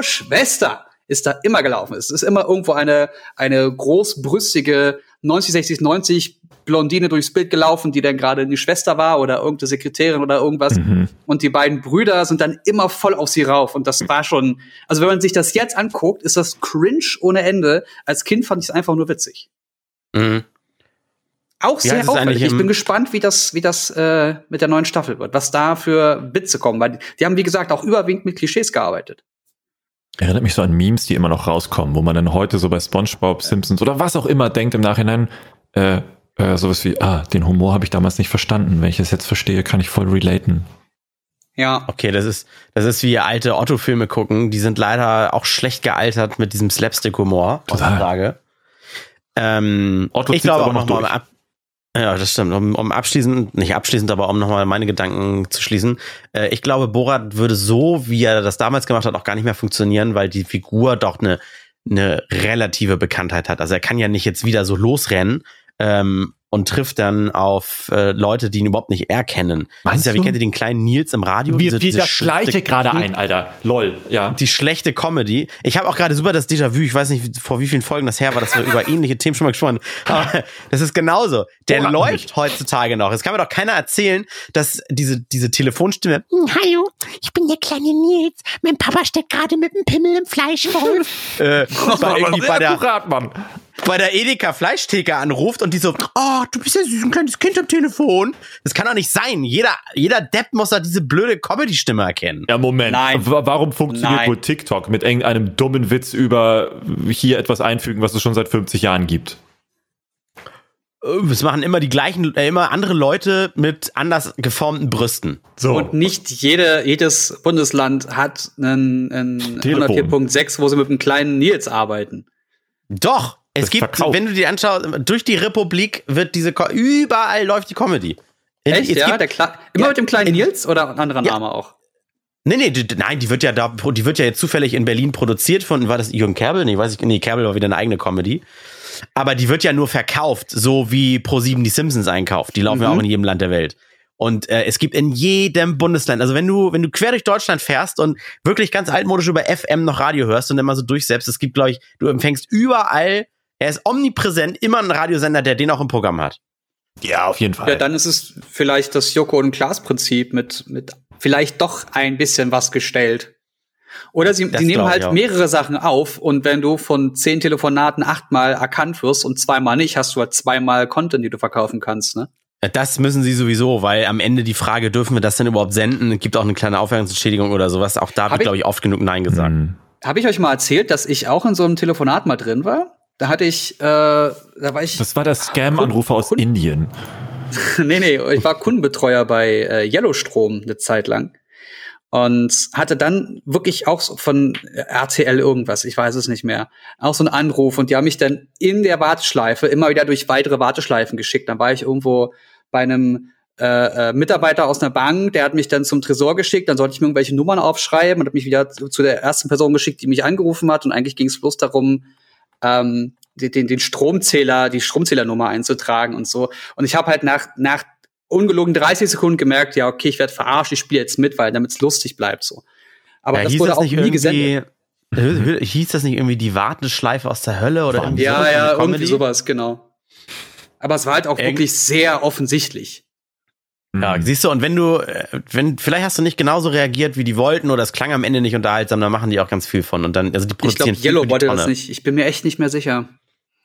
Schwester ist da immer gelaufen. Es ist immer irgendwo eine, eine großbrüstige 90, 60, 90 Blondine durchs Bild gelaufen, die dann gerade eine Schwester war oder irgendeine Sekretärin oder irgendwas. Mhm. Und die beiden Brüder sind dann immer voll auf sie rauf. Und das war schon, also wenn man sich das jetzt anguckt, ist das cringe ohne Ende. Als Kind fand ich es einfach nur witzig. Mhm. Auch sehr ja, auffällig. Ich bin gespannt, wie das, wie das äh, mit der neuen Staffel wird, was da für Witze kommen, weil die haben, wie gesagt, auch überwiegend mit Klischees gearbeitet. Erinnert mich so an Memes, die immer noch rauskommen, wo man dann heute so bei SpongeBob, Simpsons oder was auch immer denkt im Nachhinein, äh, äh, sowas wie, ah, den Humor habe ich damals nicht verstanden. Wenn ich es jetzt verstehe, kann ich voll relaten. Ja. Okay, das ist, das ist wie alte Otto-Filme gucken. Die sind leider auch schlecht gealtert mit diesem Slapstick-Humor. Frage. Ähm, Otto ich glaube auch nochmal ab, ja, das stimmt. Um, um abschließend, nicht abschließend, aber um nochmal meine Gedanken zu schließen. Äh, ich glaube, Borat würde so, wie er das damals gemacht hat, auch gar nicht mehr funktionieren, weil die Figur doch eine, eine relative Bekanntheit hat. Also er kann ja nicht jetzt wieder so losrennen ähm, und trifft dann auf äh, Leute, die ihn überhaupt nicht erkennen. Das ist ja, wie kennt ihr den kleinen Nils im Radio? Wie, wie das gleiche gerade ein, Alter. Lol, ja. Die schlechte Comedy. Ich habe auch gerade super das Déjà-vu, ich weiß nicht, vor wie vielen Folgen das her war, dass wir über [laughs] ähnliche Themen schon mal gesprochen haben. Aber [laughs] das ist genauso. Der oh, läuft nicht. heutzutage noch. Es kann mir doch keiner erzählen, dass diese, diese Telefonstimme, hm, Hallo, ich bin der kleine Nils. Mein Papa steckt gerade mit dem Pimmel im Fleischwolf. [laughs] äh, bei, irgendwie bei der, akkurat, Mann bei der Edeka Fleischtheke anruft und die so, oh, du bist ja süß ein kleines Kind am Telefon. Das kann doch nicht sein. Jeder, jeder Depp muss da diese blöde Comedy-Stimme erkennen. Ja, Moment. Nein. Warum funktioniert Nein. wohl TikTok mit irgendeinem dummen Witz über hier etwas einfügen, was es schon seit 50 Jahren gibt? Es machen immer die gleichen, äh, immer andere Leute mit anders geformten Brüsten. So. Und nicht jede, jedes Bundesland hat einen, einen 104.6, wo sie mit einem kleinen Nils arbeiten. Doch, es gibt, verkauft. wenn du dir anschaust, durch die Republik wird diese, überall läuft die Comedy. Echt, es ja? Der Kle immer ja, mit dem kleinen Nils oder ein anderer ja. Name auch? Nee, nee, die, nein, die wird ja da, die wird ja jetzt zufällig in Berlin produziert von, war das Jürgen Kerbel? Nee, weiß ich, nee, Kerbel war wieder eine eigene Comedy. Aber die wird ja nur verkauft, so wie Pro7 die Simpsons einkauft. Die laufen mhm. ja auch in jedem Land der Welt. Und äh, es gibt in jedem Bundesland, also wenn du, wenn du quer durch Deutschland fährst und wirklich ganz altmodisch über FM noch Radio hörst und immer so durchsetzt, es gibt, glaube ich, du empfängst überall er ist omnipräsent, immer ein Radiosender, der den auch im Programm hat. Ja, auf jeden Fall. Ja, dann ist es vielleicht das Joko und Klaas Prinzip mit, mit vielleicht doch ein bisschen was gestellt. Oder sie, sie nehmen halt mehrere Sachen auf und wenn du von zehn Telefonaten achtmal erkannt wirst und zweimal nicht, hast du halt zweimal Content, die du verkaufen kannst, ne? Das müssen sie sowieso, weil am Ende die Frage, dürfen wir das denn überhaupt senden? Es gibt auch eine kleine Aufwärtsentschädigung oder sowas. Auch da wird, glaube ich, oft genug Nein gesagt. Hm. Habe ich euch mal erzählt, dass ich auch in so einem Telefonat mal drin war? Da hatte ich, äh, da war ich. Das war der Scam-Anrufer aus Indien. [laughs] nee, nee, ich war Kundenbetreuer bei äh, Yellowstrom eine Zeit lang und hatte dann wirklich auch so von RTL irgendwas, ich weiß es nicht mehr, auch so einen Anruf und die haben mich dann in der Warteschleife immer wieder durch weitere Warteschleifen geschickt. Dann war ich irgendwo bei einem äh, äh, Mitarbeiter aus einer Bank, der hat mich dann zum Tresor geschickt, dann sollte ich mir irgendwelche Nummern aufschreiben und hat mich wieder zu, zu der ersten Person geschickt, die mich angerufen hat und eigentlich ging es bloß darum, ähm, den, den Stromzähler, die Stromzählernummer einzutragen und so. Und ich habe halt nach, nach ungelogen 30 Sekunden gemerkt, ja, okay, ich werde verarscht, ich spiele jetzt mit, weil damit es lustig bleibt so. Aber ja, das wurde das auch nie gesendet. Hieß das nicht irgendwie die Warteschleife aus der Hölle oder irgendwie Ja, ja, irgendwie sowas, genau. Aber es war halt auch Irgend wirklich sehr offensichtlich. Ja, mhm. siehst du, und wenn du, äh, wenn, vielleicht hast du nicht genauso reagiert, wie die wollten, oder es klang am Ende nicht unterhaltsam, dann machen die auch ganz viel von. Und dann, also die produzieren Ich glaube, Yellow wollte das nicht. Ich bin mir echt nicht mehr sicher.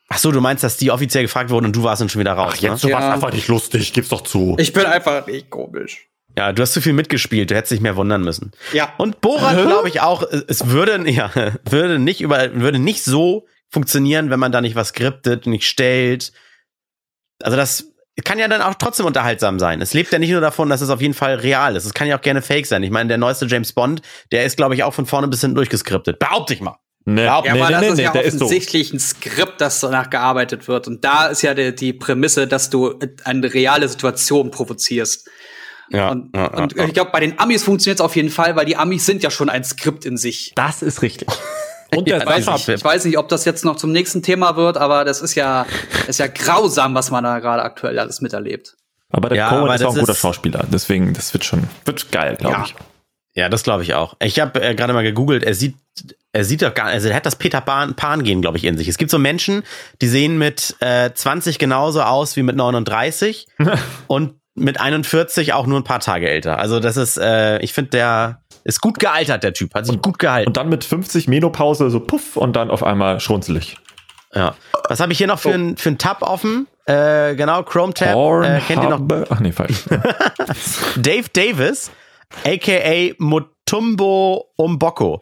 Ach so, du meinst, dass die offiziell gefragt wurden und du warst dann schon wieder raus. Ach, jetzt, ne? du ja. warst einfach nicht lustig, gib's doch zu. Ich bin einfach nicht komisch. Ja, du hast zu viel mitgespielt, du hättest dich mehr wundern müssen. Ja. Und Borat, glaube ich auch, es würde, [laughs] ja, würde nicht über, würde nicht so funktionieren, wenn man da nicht was skriptet, nicht stellt. Also das kann ja dann auch trotzdem unterhaltsam sein. Es lebt ja nicht nur davon, dass es auf jeden Fall real ist. Es kann ja auch gerne fake sein. Ich meine, der neueste James Bond, der ist, glaube ich, auch von vorne bis hinten durchgeskriptet. Behaupte ich mal. Nee, ja, nee, aber nee, das nee, ist ja offensichtlich ein Skript, das danach gearbeitet wird. Und da ist ja die, die Prämisse, dass du eine reale Situation provozierst. Ja, und, ja, und ja, ich glaube, bei den Amis funktioniert es auf jeden Fall, weil die Amis sind ja schon ein Skript in sich. Das ist richtig. Und der weiß ich, ich weiß nicht, ob das jetzt noch zum nächsten Thema wird, aber das ist ja, ist ja grausam, was man da gerade aktuell alles miterlebt. Aber der ja, Cohen ist auch ein guter Schauspieler, deswegen, das wird schon, wird geil, glaube ja. ich. Ja, das glaube ich auch. Ich habe äh, gerade mal gegoogelt, er sieht, er sieht doch gar also er hat das Peter Pan, Pan gehen, glaube ich, in sich. Es gibt so Menschen, die sehen mit äh, 20 genauso aus wie mit 39 [laughs] und mit 41 auch nur ein paar Tage älter. Also das ist, äh, ich finde, der ist gut gealtert, der Typ, hat sich und, gut gehalten. Und dann mit 50 Menopause so puff und dann auf einmal schrunzelig. Ja. Was habe ich hier noch für einen für Tab offen? Äh, genau, Chrome Tab. Äh, kennt ihr noch? Ach nee, falsch. [laughs] [laughs] Dave Davis, aka Mutumbo Umboko.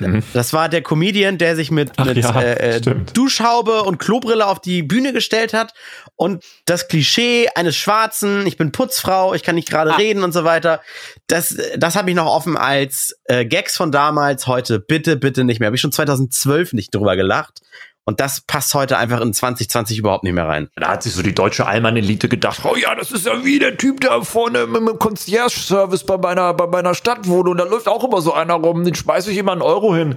Mhm. Das war der Comedian, der sich mit, mit ja, äh, äh Duschhaube und Klobrille auf die Bühne gestellt hat und das Klischee eines Schwarzen, ich bin Putzfrau, ich kann nicht gerade ah. reden und so weiter, das, das habe ich noch offen als äh, Gags von damals, heute bitte, bitte nicht mehr. Habe ich schon 2012 nicht drüber gelacht. Und das passt heute einfach in 2020 überhaupt nicht mehr rein. Da hat sich so die deutsche Allmann-Elite gedacht, oh ja, das ist ja wie der Typ da vorne mit dem Concierge-Service bei meiner, bei meiner Stadtwohnung. Da läuft auch immer so einer rum, den schmeiße ich immer einen Euro hin.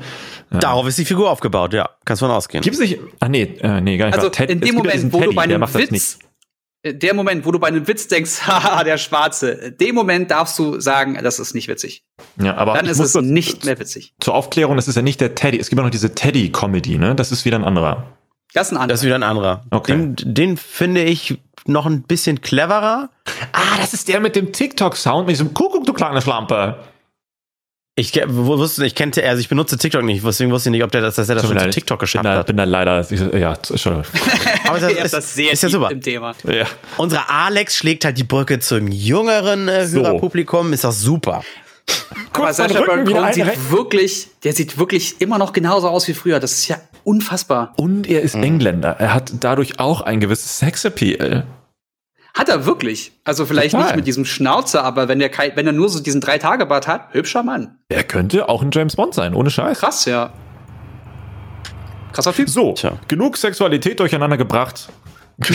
Ja. Darauf ist die Figur aufgebaut, ja. Kannst von ausgehen. Gibt es nicht, ach nee, äh, nee, gar nicht. Also Ted, in dem Moment, wo Teddy, du bei einem Witz, der Moment, wo du bei einem Witz denkst, [laughs] haha, der Schwarze, dem Moment darfst du sagen, das ist nicht witzig. Ja, aber Dann ist es nicht mehr witzig. Zur Aufklärung, das ist ja nicht der Teddy. Es gibt auch noch diese Teddy-Comedy, ne? Das ist wieder ein anderer. Das ist ein anderer. Das ist wieder ein anderer. Okay. Den, den finde ich noch ein bisschen cleverer. Ah, das ist der mit dem TikTok-Sound, mit diesem Kuckuck, du kleine Schlampe. Ich wusste, ich kannte, also ich benutze TikTok nicht, deswegen wusste ich nicht, ob der das, dass er das schon zu. TikTok bin geschafft da, hat. bin da leider, ja, Entschuldigung. [laughs] Aber das ist, das sehr ist ja super. im Thema. ja. Unsere Alex schlägt halt die Brücke zum jüngeren äh, So. Hörerpublikum, ist doch super. Aber Rücken Baron Cohen sieht wirklich, der sieht wirklich immer noch genauso aus wie früher. Das ist ja unfassbar. Und er ist Engländer. Er hat dadurch auch ein gewisses Sexappeal. Hat er wirklich. Also vielleicht Total. nicht mit diesem Schnauzer, aber wenn er, wenn er nur so diesen drei Tage Bart hat, hübscher Mann. Er könnte auch ein James Bond sein, ohne Scheiß. Krass, ja. Krasser Typ. So, Tja. genug Sexualität durcheinander gebracht. [laughs]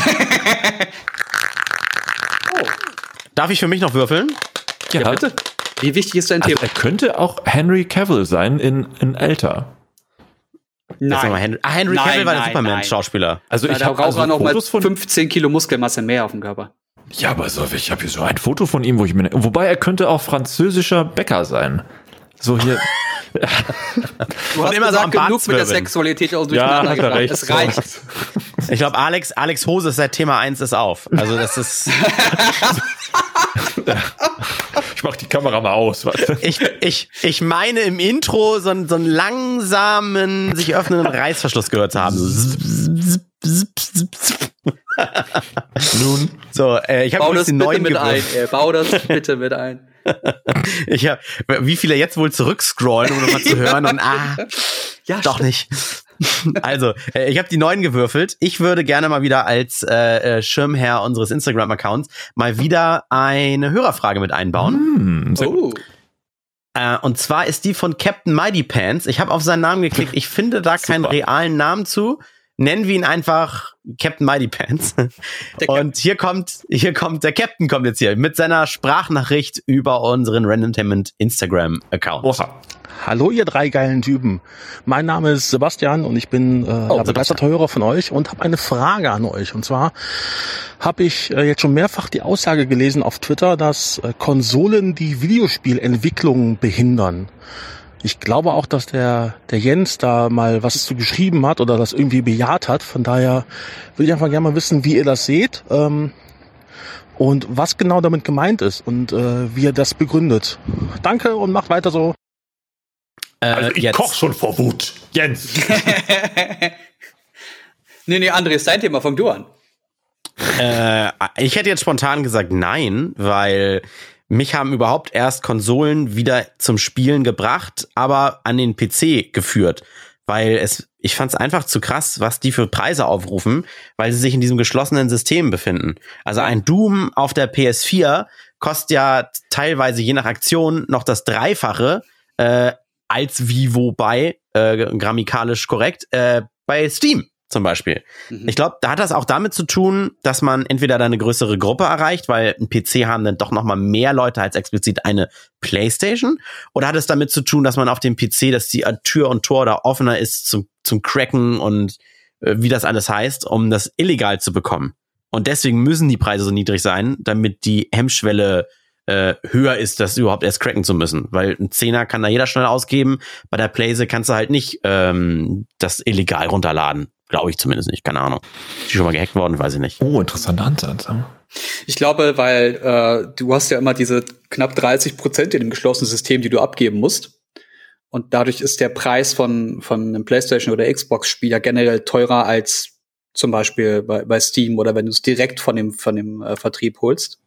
Darf ich für mich noch würfeln? Ja, bitte. Wie wichtig ist dein Also Thema? er könnte auch Henry Cavill sein in, in älter. Mal Henry, ah, Henry Nein, Cavill war der nein, Superman-Schauspieler. Also ich habe also noch mal Fotos von 15 Kilo Muskelmasse mehr auf dem Körper. Ja, aber so, ich habe hier so ein Foto von ihm, wo ich mir wobei er könnte auch französischer Bäcker sein. So hier [laughs] Du hast immer so gesagt, genug mit der. Sexualität aus Ja, durcheinander hat er gebracht. recht. Es reicht. [laughs] Ich glaube, Alex, Alex Hose ist seit Thema 1 ist auf. Also das ist. [laughs] Ich mach die Kamera mal aus. Warte. Ich, ich, ich meine im Intro so, einen- so einen langsamen, sich öffnenden Reißverschluss gehört zu haben. Nun, So, äh, ich habe Bau übrigens das den neuen mit ein. Ey. Bau das bitte mit ein. [laughs] Ich hab, wie viele jetzt wohl zurückscrollen, um nochmal zu [laughs] hören und ah, Ja, doch nicht. [laughs] Also, äh, ich habe die neuen gewürfelt. Ich würde gerne mal wieder als äh, äh, Schirmherr unseres Instagram-Accounts mal wieder eine Hörerfrage mit einbauen. gut. Oh. Äh, und zwar ist die von Captain Mighty Pants. Ich habe auf seinen Namen geklickt. Ich finde da keinen realen Namen zu. Nennen wir ihn einfach Captain Mighty Pants. [laughs] Und hier kommt, hier kommt, der Captain kommt jetzt hier mit seiner Sprachnachricht über unseren Randomtainment Instagram-Account. Oha. Hallo ihr drei geilen Typen. Mein Name ist Sebastian und ich bin äh, ja, begeisterter Hörer von euch und habe eine Frage an euch. Und zwar habe ich äh, jetzt schon mehrfach die Aussage gelesen auf Twitter, dass äh, Konsolen die Videospielentwicklung behindern. Ich glaube auch, dass der, der Jens da mal was zu geschrieben hat oder das irgendwie bejaht hat. Von daher würde ich einfach gerne mal wissen, wie ihr das seht ähm, und was genau damit gemeint ist und äh, wie ihr das begründet. Danke und macht weiter so. Äh, Also ich jetzt. koch schon vor Wut. Jens. [laughs] Nee, nee, André, ist dein Thema. Fang du an. Äh, ich hätte jetzt spontan gesagt nein, weil mich haben überhaupt erst Konsolen wieder zum Spielen gebracht, aber an den PC geführt. Weil es, ich fand es einfach zu krass, was die für Preise aufrufen, weil sie sich in diesem geschlossenen System befinden. Also ein Doom auf der PS4 kostet ja teilweise je nach Aktion noch das Dreifache äh, als wie wobei, äh, grammikalisch korrekt, äh, bei Steam zum Beispiel. Ich glaube, da hat das auch damit zu tun, dass man entweder da eine größere Gruppe erreicht, weil ein PC haben dann doch noch mal mehr Leute als explizit eine Playstation, oder hat es damit zu tun, dass man auf dem PC, dass die Tür und Tor da offener ist zum, zum Cracken und äh, wie das alles heißt, um das illegal zu bekommen. Und deswegen müssen die Preise so niedrig sein, damit die Hemmschwelle äh, höher ist, das überhaupt erst cracken zu müssen. Weil ein Zehner kann da jeder schnell ausgeben. Bei der Playse kannst du halt nicht ähm, das illegal runterladen. Glaube ich zumindest nicht. Keine Ahnung. Ist die schon mal gehackt worden? Weiß ich nicht. Oh, interessanter Ansatz. Ich glaube, weil äh, du hast ja immer diese knapp 30 Prozent in dem geschlossenen System, die du abgeben musst. Und dadurch ist der Preis von, von einem PlayStation oder Xbox-Spiel ja generell teurer als zum Beispiel bei, bei Steam oder wenn du es direkt von dem, von dem äh, Vertrieb holst.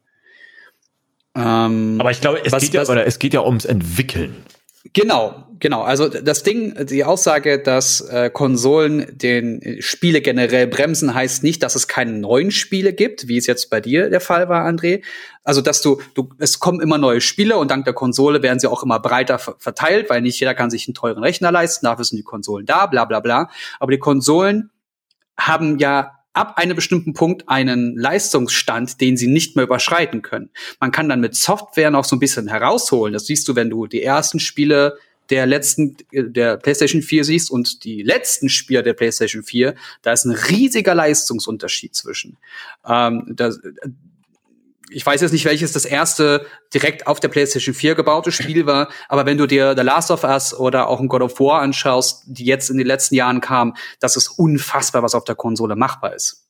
Ähm, Aber ich glaube, es, Was- geht ja, was- oder es geht ja ums Entwickeln. Genau, genau. Also das Ding, die Aussage, dass äh, Konsolen den äh, Spiele generell bremsen, heißt nicht, dass es keine neuen Spiele gibt, wie es jetzt bei dir der Fall war, André. Also dass du, du, es kommen immer neue Spiele und dank der Konsole werden sie auch immer breiter ver- verteilt, weil nicht jeder kann sich einen teuren Rechner leisten, dafür sind die Konsolen da, bla bla bla. Aber die Konsolen haben ja ab einem bestimmten Punkt einen Leistungsstand, den sie nicht mehr überschreiten können. Man kann dann mit Software noch so ein bisschen herausholen. Das siehst du, wenn du die ersten Spiele der letzten, der PlayStation 4 siehst und die letzten Spiele der PlayStation 4, da ist ein riesiger Leistungsunterschied zwischen. Ähm, das, ich weiß jetzt nicht, welches das erste direkt auf der PlayStation 4 gebaute Spiel war, aber wenn du dir The Last of Us oder auch ein God of War anschaust, die jetzt in den letzten Jahren kamen, das ist unfassbar, was auf der Konsole machbar ist.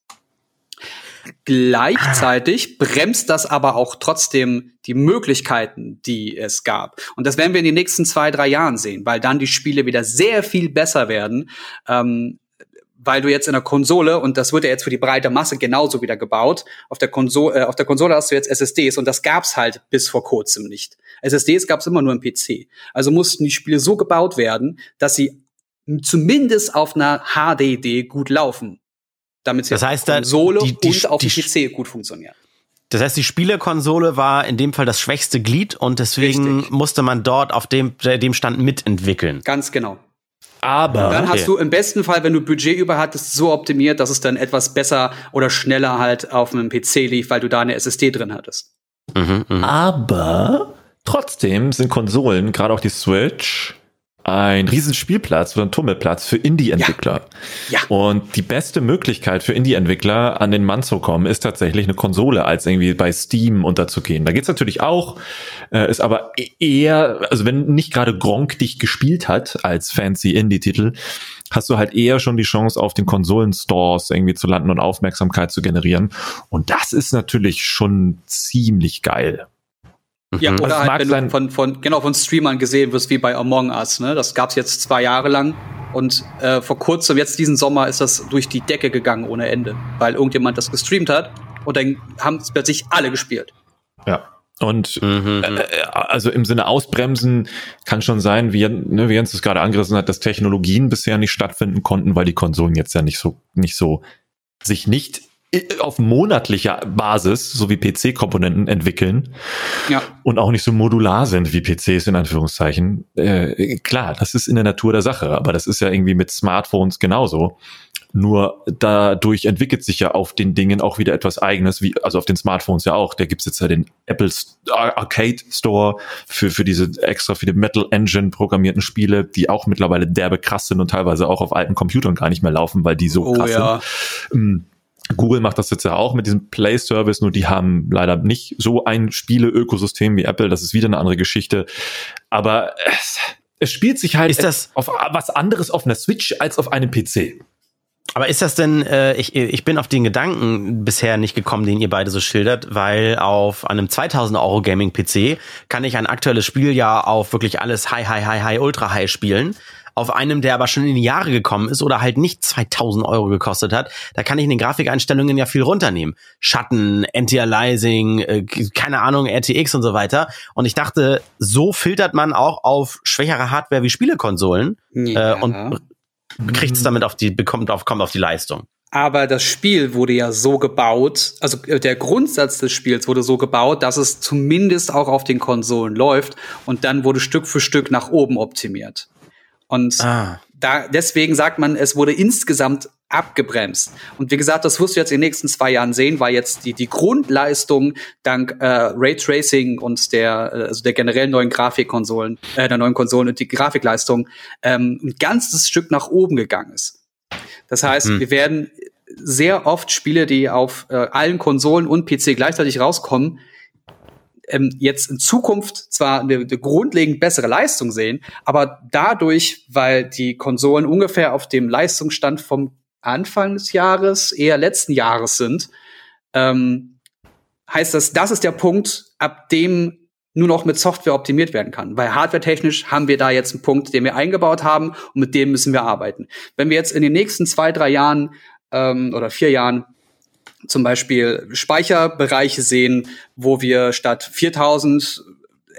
Gleichzeitig bremst das aber auch trotzdem die Möglichkeiten, die es gab. Und das werden wir in den nächsten zwei, drei Jahren sehen, weil dann die Spiele wieder sehr viel besser werden. Ähm, weil du jetzt in der Konsole, und das wird ja jetzt für die breite Masse genauso wieder gebaut, auf der Konsole, äh, auf der Konsole hast du jetzt SSDs und das gab's halt bis vor kurzem nicht. SSDs gab's immer nur im PC. Also mussten die Spiele so gebaut werden, dass sie zumindest auf einer HDD gut laufen damit sie das heißt, auf Konsole die, die, und auf dem PC gut funktionieren. Das heißt, die Spielekonsole war in dem Fall das schwächste Glied und deswegen Richtig. musste man dort auf dem, dem Stand mitentwickeln. Ganz genau. Aber dann hast du im besten Fall, wenn du Budget über hattest, so optimiert, dass es dann etwas besser oder schneller halt auf einem PC lief, weil du da eine SSD drin hattest. Mhm, mh. Aber trotzdem sind Konsolen, gerade auch die Switch, ein riesen Spielplatz oder ein Tummelplatz für Indie-Entwickler. Ja. ja. Und die beste Möglichkeit für Indie-Entwickler an den Mann zu kommen, ist tatsächlich eine Konsole, als irgendwie bei Steam unterzugehen. Da geht's natürlich auch, äh, ist aber e-, eher, also wenn nicht gerade Gronk dich gespielt hat als fancy Indie-Titel, hast du halt eher schon die Chance, auf den Konsolenstores irgendwie zu landen und Aufmerksamkeit zu generieren. Und das ist natürlich schon ziemlich geil. Ja, mhm. oder halt, wenn du von, von, genau, von Streamern gesehen wirst, wie bei Among Us, ne? Das gab's jetzt zwei Jahre lang. Und äh, vor kurzem, jetzt diesen Sommer, ist das durch die Decke gegangen ohne Ende, weil irgendjemand das gestreamt hat und dann haben es plötzlich alle gespielt. Ja. Und mhm. äh, also im Sinne ausbremsen kann schon sein, wie, ne, wie Jens es gerade angerissen hat, dass Technologien bisher nicht stattfinden konnten, weil die Konsolen jetzt ja nicht so, nicht so sich nicht auf monatlicher Basis, so wie PC-Komponenten entwickeln ja. und auch nicht so modular sind wie PCs in Anführungszeichen. Äh, klar, das ist in der Natur der Sache, aber das ist ja irgendwie mit Smartphones genauso. Nur dadurch entwickelt sich ja auf den Dingen auch wieder etwas eigenes, wie, also auf den Smartphones ja auch. Da gibt's jetzt ja den Apple Arcade Store für, für diese extra für die Metal Engine programmierten Spiele, die auch mittlerweile derbe krass sind und teilweise auch auf alten Computern gar nicht mehr laufen, weil die so oh, krass ja. sind. Google macht das jetzt ja auch mit diesem Play Service, nur die haben leider nicht so ein Spiele-Ökosystem wie Apple. Das ist wieder eine andere Geschichte. Aber es, es spielt sich halt ist das auf was anderes auf einer Switch als auf einem PC. Aber ist das denn, äh, ich, ich bin auf den Gedanken bisher nicht gekommen, den ihr beide so schildert, weil auf einem 2000 Euro Gaming-PC kann ich ein aktuelles Spiel ja auf wirklich alles High, High, High, High, Ultra High spielen auf einem, der aber schon in die Jahre gekommen ist oder halt nicht 2000 Euro gekostet hat, da kann ich in den Grafikeinstellungen ja viel runternehmen. Schatten, Anti-Aliasing, äh, keine Ahnung, RTX und so weiter. Und ich dachte, so filtert man auch auf schwächere Hardware wie Spielekonsolen ja. äh, und kriegt es damit auf die, bekommt auf, kommt auf die Leistung. Aber das Spiel wurde ja so gebaut, also äh, der Grundsatz des Spiels wurde so gebaut, dass es zumindest auch auf den Konsolen läuft und dann wurde Stück für Stück nach oben optimiert. Und ah. da, deswegen sagt man, es wurde insgesamt abgebremst. Und wie gesagt, das wirst du jetzt in den nächsten zwei Jahren sehen, weil jetzt die, die Grundleistung dank äh, Raytracing und der, äh, also der generell neuen Grafikkonsolen, äh, der neuen Konsolen und die Grafikleistung ähm, ein ganzes Stück nach oben gegangen ist. Das heißt, mhm. wir werden sehr oft Spiele, die auf äh, allen Konsolen und PC gleichzeitig rauskommen, ähm, jetzt in Zukunft zwar eine, eine grundlegend bessere Leistung sehen, aber dadurch, weil die Konsolen ungefähr auf dem Leistungsstand vom Anfang des Jahres, eher letzten Jahres sind, ähm, heißt das, das ist der Punkt, ab dem nur noch mit Software optimiert werden kann. Weil hardwaretechnisch haben wir da jetzt einen Punkt, den wir eingebaut haben und mit dem müssen wir arbeiten. Wenn wir jetzt in den nächsten zwei, drei Jahren ähm, oder vier Jahren zum Beispiel Speicherbereiche sehen, wo wir statt 4000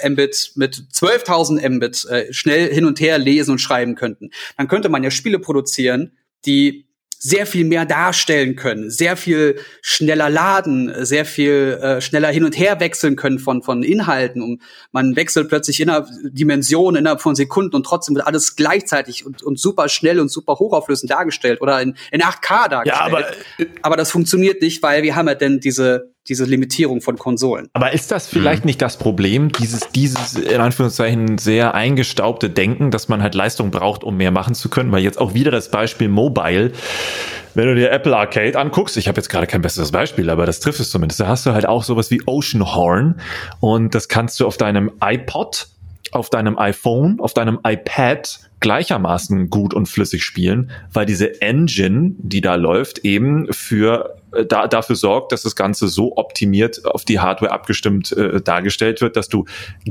Mbit mit 12.000 Mbit äh, schnell hin und her lesen und schreiben könnten. Dann könnte man ja Spiele produzieren, die sehr viel mehr darstellen können, sehr viel schneller laden, sehr viel äh, schneller hin und her wechseln können von, von Inhalten. Und man wechselt plötzlich innerhalb Dimensionen innerhalb von Sekunden und trotzdem wird alles gleichzeitig und, und super schnell und super hochauflösend dargestellt oder in, in 8K dargestellt. Ja, aber, äh, aber das funktioniert nicht, weil wir haben ja denn diese diese Limitierung von Konsolen. Aber ist das vielleicht mhm. nicht das Problem, dieses, dieses in Anführungszeichen sehr eingestaubte Denken, dass man halt Leistung braucht, um mehr machen zu können? Weil jetzt auch wieder das Beispiel Mobile. Wenn du dir Apple Arcade anguckst, ich habe jetzt gerade kein besseres Beispiel, aber das trifft es zumindest, da hast du halt auch sowas wie Ocean Horn und das kannst du auf deinem iPod, auf deinem iPhone, auf deinem iPad gleichermaßen gut und flüssig spielen, weil diese Engine, die da läuft, eben für äh, da, dafür sorgt, dass das Ganze so optimiert auf die Hardware abgestimmt äh, dargestellt wird, dass du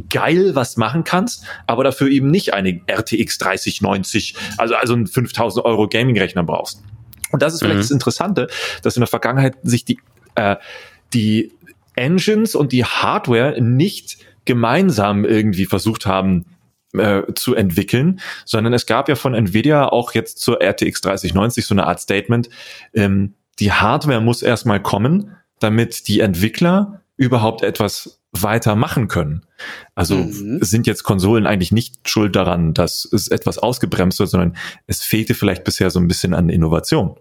geil was machen kannst, aber dafür eben nicht eine RTX 3090, also, also einen 5000 Euro Gaming-Rechner brauchst. Und das ist vielleicht mhm. das Interessante, dass in der Vergangenheit sich die, äh, die Engines und die Hardware nicht gemeinsam irgendwie versucht haben, äh, zu entwickeln, sondern es gab ja von Nvidia auch jetzt zur RTX 3090 so eine Art Statement, ähm, die Hardware muss erstmal kommen, damit die Entwickler überhaupt etwas weiter machen können. Also mhm. sind jetzt Konsolen eigentlich nicht schuld daran, dass es etwas ausgebremst wird, sondern es fehlte vielleicht bisher so ein bisschen an Innovation.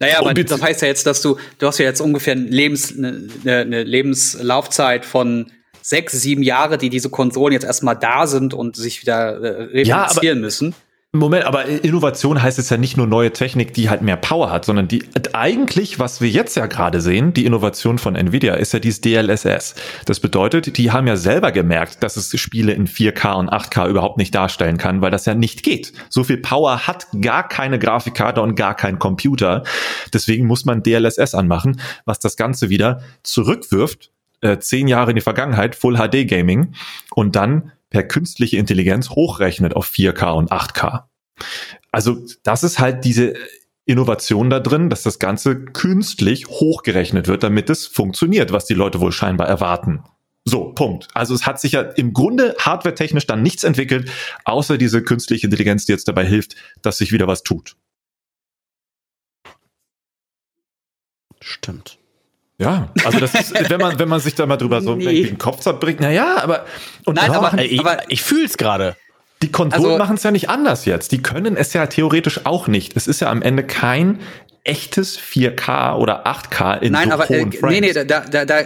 Naja, aber das heißt ja jetzt, dass du, du hast ja jetzt ungefähr Lebens, eine, eine Lebenslaufzeit von sechs, sieben Jahre, die diese Konsolen jetzt erstmal da sind und sich wieder äh, replizieren ja, müssen. Moment, aber Innovation heißt jetzt ja nicht nur neue Technik, die halt mehr Power hat, sondern die eigentlich, was wir jetzt ja gerade sehen, die Innovation von Nvidia, ist ja dieses DLSS. Das bedeutet, die haben ja selber gemerkt, dass es Spiele in 4K und 8K überhaupt nicht darstellen kann, weil das ja nicht geht. So viel Power hat gar keine Grafikkarte und gar kein Computer. Deswegen muss man DLSS anmachen, was das Ganze wieder zurückwirft äh, zehn Jahre in die Vergangenheit, Full HD Gaming und dann per künstliche Intelligenz hochrechnet auf 4K und 8K. Also das ist halt diese Innovation da drin, dass das Ganze künstlich hochgerechnet wird, damit es funktioniert, was die Leute wohl scheinbar erwarten. So, Punkt. Also es hat sich ja im Grunde hardwaretechnisch dann nichts entwickelt, außer diese künstliche Intelligenz, die jetzt dabei hilft, dass sich wieder was tut. Stimmt. Ja, also das ist, wenn man, wenn man sich da mal drüber so nee. den Kopf zerbringt, na ja, aber, und Nein, aber, machen, ich, aber ich fühl's gerade. Die Konsolen also, machen es ja nicht anders jetzt. Die können es ja theoretisch auch nicht. Es ist ja am Ende kein echtes 4K oder 8K in Nein, so aber äh, nee, nee, da, da, da,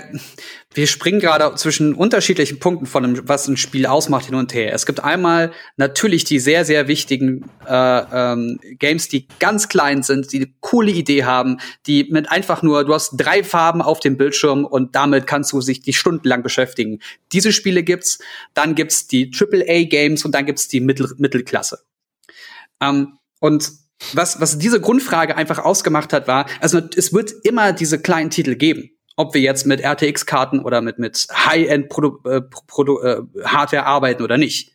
wir springen gerade zwischen unterschiedlichen Punkten von dem, was ein Spiel ausmacht, hin und her. Es gibt einmal natürlich die sehr, sehr wichtigen äh, ähm, Games, die ganz klein sind, die eine coole Idee haben, die mit einfach nur, du hast drei Farben auf dem Bildschirm und damit kannst du sich die stundenlang beschäftigen. Diese Spiele gibt's, dann gibt's die AAA-Games und dann gibt's die Mittel Mittelklasse. Ähm, und was, was diese Grundfrage einfach ausgemacht hat, war, also es wird immer diese kleinen Titel geben ob wir jetzt mit RTX-Karten oder mit, mit High-End-Hardware äh, äh, arbeiten oder nicht.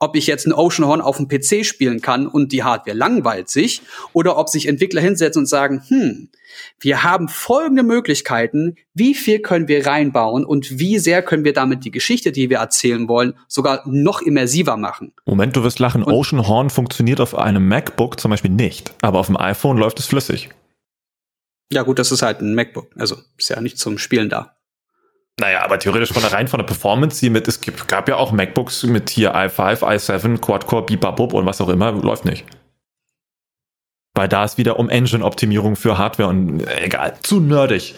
Ob ich jetzt ein Ocean Horn auf dem PC spielen kann und die Hardware langweilt sich, oder ob sich Entwickler hinsetzen und sagen, hm, wir haben folgende Möglichkeiten, wie viel können wir reinbauen und wie sehr können wir damit die Geschichte, die wir erzählen wollen, sogar noch immersiver machen. Moment, du wirst lachen, und Ocean Horn funktioniert auf einem MacBook zum Beispiel nicht, aber auf dem iPhone läuft es flüssig. Ja, gut, das ist halt ein MacBook. Also ist ja nicht zum Spielen da. Naja, aber theoretisch von der rein von der Performance, die mit, es gibt, gab ja auch MacBooks mit hier i5, i7, Quad-Core, Bibabub und was auch immer, läuft nicht. Weil da ist wieder um Engine-Optimierung für Hardware und äh, egal, zu nerdig.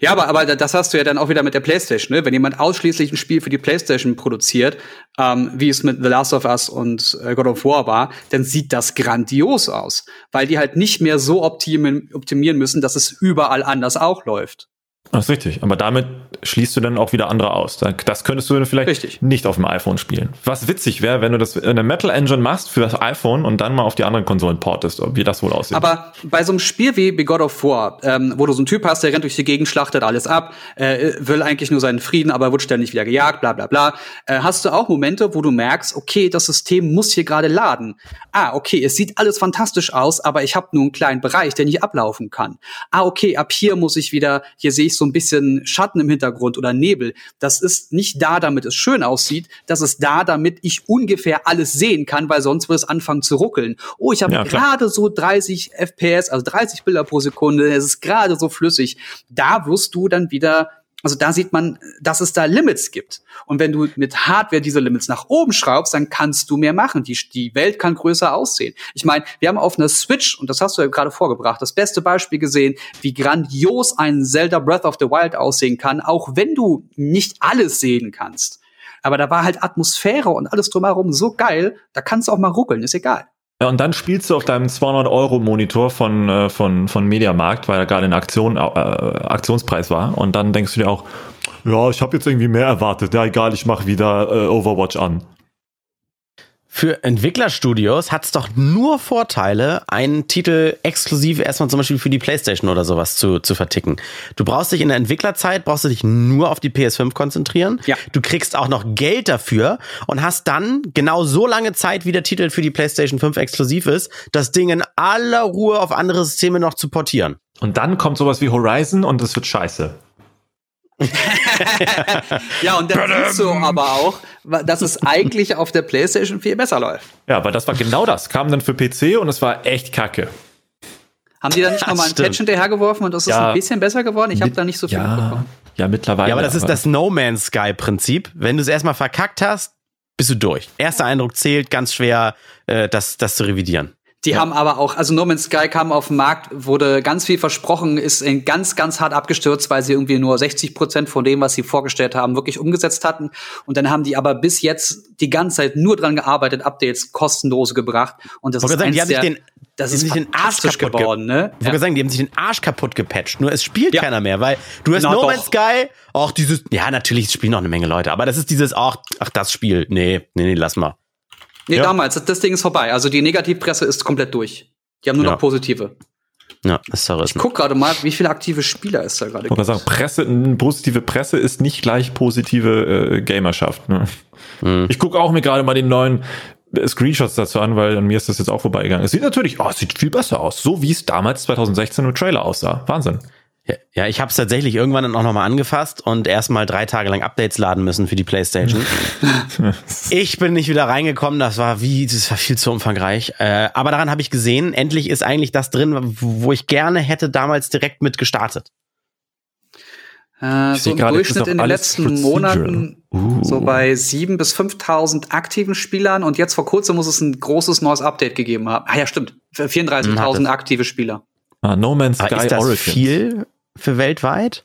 Ja, aber, aber das hast du ja dann auch wieder mit der PlayStation, ne? Wenn jemand ausschließlich ein Spiel für die PlayStation produziert, ähm, wie es mit The Last of Us und äh, God of War war, dann sieht das grandios aus, weil die halt nicht mehr so optimieren, optimieren müssen, dass es überall anders auch läuft. Das ist richtig. Aber damit schließt du dann auch wieder andere aus. Das könntest du vielleicht richtig. nicht auf dem iPhone spielen. Was witzig wäre, wenn du das in der Metal Engine machst für das iPhone und dann mal auf die anderen Konsolen portest, wie das wohl aussieht. Aber bei so einem Spiel wie, wie God of War, ähm, wo du so einen Typ hast, der rennt durch die Gegend, schlachtet alles ab, äh, will eigentlich nur seinen Frieden, aber wird ständig wieder gejagt, bla bla bla, äh, hast du auch Momente, wo du merkst, okay, das System muss hier gerade laden. Ah, okay, es sieht alles fantastisch aus, aber ich habe nur einen kleinen Bereich, der nicht ablaufen kann. Ah, okay, ab hier muss ich wieder, hier sehe ich so ein bisschen Schatten im Hintergrund oder Nebel. Das ist nicht da, damit es schön aussieht. Das ist da, damit ich ungefähr alles sehen kann, weil sonst wird es anfangen zu ruckeln. Oh, ich habe ja, gerade so 30 FPS, also 30 Bilder pro Sekunde. Es ist gerade so flüssig. Da wirst du dann wieder Also da sieht man, dass es da Limits gibt. Und wenn du mit Hardware diese Limits nach oben schraubst, dann kannst du mehr machen. Die, die Welt kann größer aussehen. Ich meine, wir haben auf einer Switch, und das hast du ja gerade vorgebracht, das beste Beispiel gesehen, wie grandios ein Zelda Breath of the Wild aussehen kann, auch wenn du nicht alles sehen kannst. Aber da war halt Atmosphäre und alles drumherum so geil, da kannst du auch mal ruckeln, ist egal. Und dann spielst du auf deinem 200-Euro-Monitor von, äh, von, von Mediamarkt, weil er gerade in Aktion, äh, Aktionspreis war. Und dann denkst du dir auch, ja, ich habe jetzt irgendwie mehr erwartet. Ja, egal, ich mache wieder äh, Overwatch an. Für Entwicklerstudios hat es doch nur Vorteile, einen Titel exklusiv erstmal zum Beispiel für die Playstation oder sowas zu, zu verticken. Du brauchst dich in der Entwicklerzeit, brauchst du dich nur auf die PS5 konzentrieren. Ja. Du kriegst auch noch Geld dafür und hast dann genau so lange Zeit, wie der Titel für die Playstation 5 exklusiv ist, das Ding in aller Ruhe auf andere Systeme noch zu portieren. Und dann kommt sowas wie Horizon und es wird scheiße. Ja, und dann siehst du aber auch, dass es eigentlich auf der PlayStation 4 besser läuft. Ja, weil das war genau das. Kam dann für PC und es war echt kacke. Haben die da nicht nochmal einen Patch hinterhergeworfen und das ja. ist ein bisschen besser geworden? Ich habe da nicht so viel ja, mitbekommen. Ja, mittlerweile. Ja, aber das ist das No Man's Sky Prinzip. Wenn du es erstmal verkackt hast, bist du durch. Erster Eindruck zählt, ganz schwer, äh, das, das zu revidieren. Die ja. haben aber auch, also No Man's Sky kam auf den Markt, wurde ganz viel versprochen, ist in ganz, ganz hart abgestürzt, weil sie irgendwie nur 60 Prozent von dem, was sie vorgestellt haben, wirklich umgesetzt hatten. Und dann haben die aber bis jetzt die ganze Zeit nur dran gearbeitet, Updates kostenlose gebracht. Und das ist sagen, haben der, den, das ist den Arsch kaputt geworden, ne? Ich ja. sagen, die haben sich den Arsch kaputt gepatcht. Nur es spielt ja. keiner mehr, weil du hast Na, No Man's Sky, auch dieses, ja, natürlich spielen noch eine Menge Leute, aber das ist dieses, ach, ach, das Spiel, nee, nee, nee, lass mal. Nee, ja. damals, das Ding ist vorbei. Also die Negativpresse ist komplett durch. Die haben nur ja. noch positive. Ja, ist zerrissen. Ich guck gerade mal, wie viele aktive Spieler ist da gerade. Ich sagen, Presse, positive Presse ist nicht gleich positive äh, Gamerschaft. Ne? Mhm. Ich gucke auch mir gerade mal den neuen äh, Screenshots dazu an, weil an mir ist das jetzt auch vorbeigegangen. Es sieht natürlich, oh, es sieht viel besser aus. So wie es damals 2016 im Trailer aussah. Wahnsinn. Ja, ja ich habe es tatsächlich irgendwann dann auch nochmal angefasst und erstmal drei Tage lang Updates laden müssen für die PlayStation. [laughs] ich bin nicht wieder reingekommen, das war wie, das war viel zu umfangreich. Äh, aber daran habe ich gesehen, endlich ist eigentlich das drin, wo ich gerne hätte damals direkt mit gestartet. Äh, so im grade, Durchschnitt in den letzten Procedural. Monaten uh. so bei 7.000 bis 5.000 aktiven Spielern und jetzt vor kurzem muss es ein großes neues Update gegeben haben. Ah ja, stimmt. 34.000 aktive Spieler. Ah, no Man's Sky ist das Origins. viel für weltweit?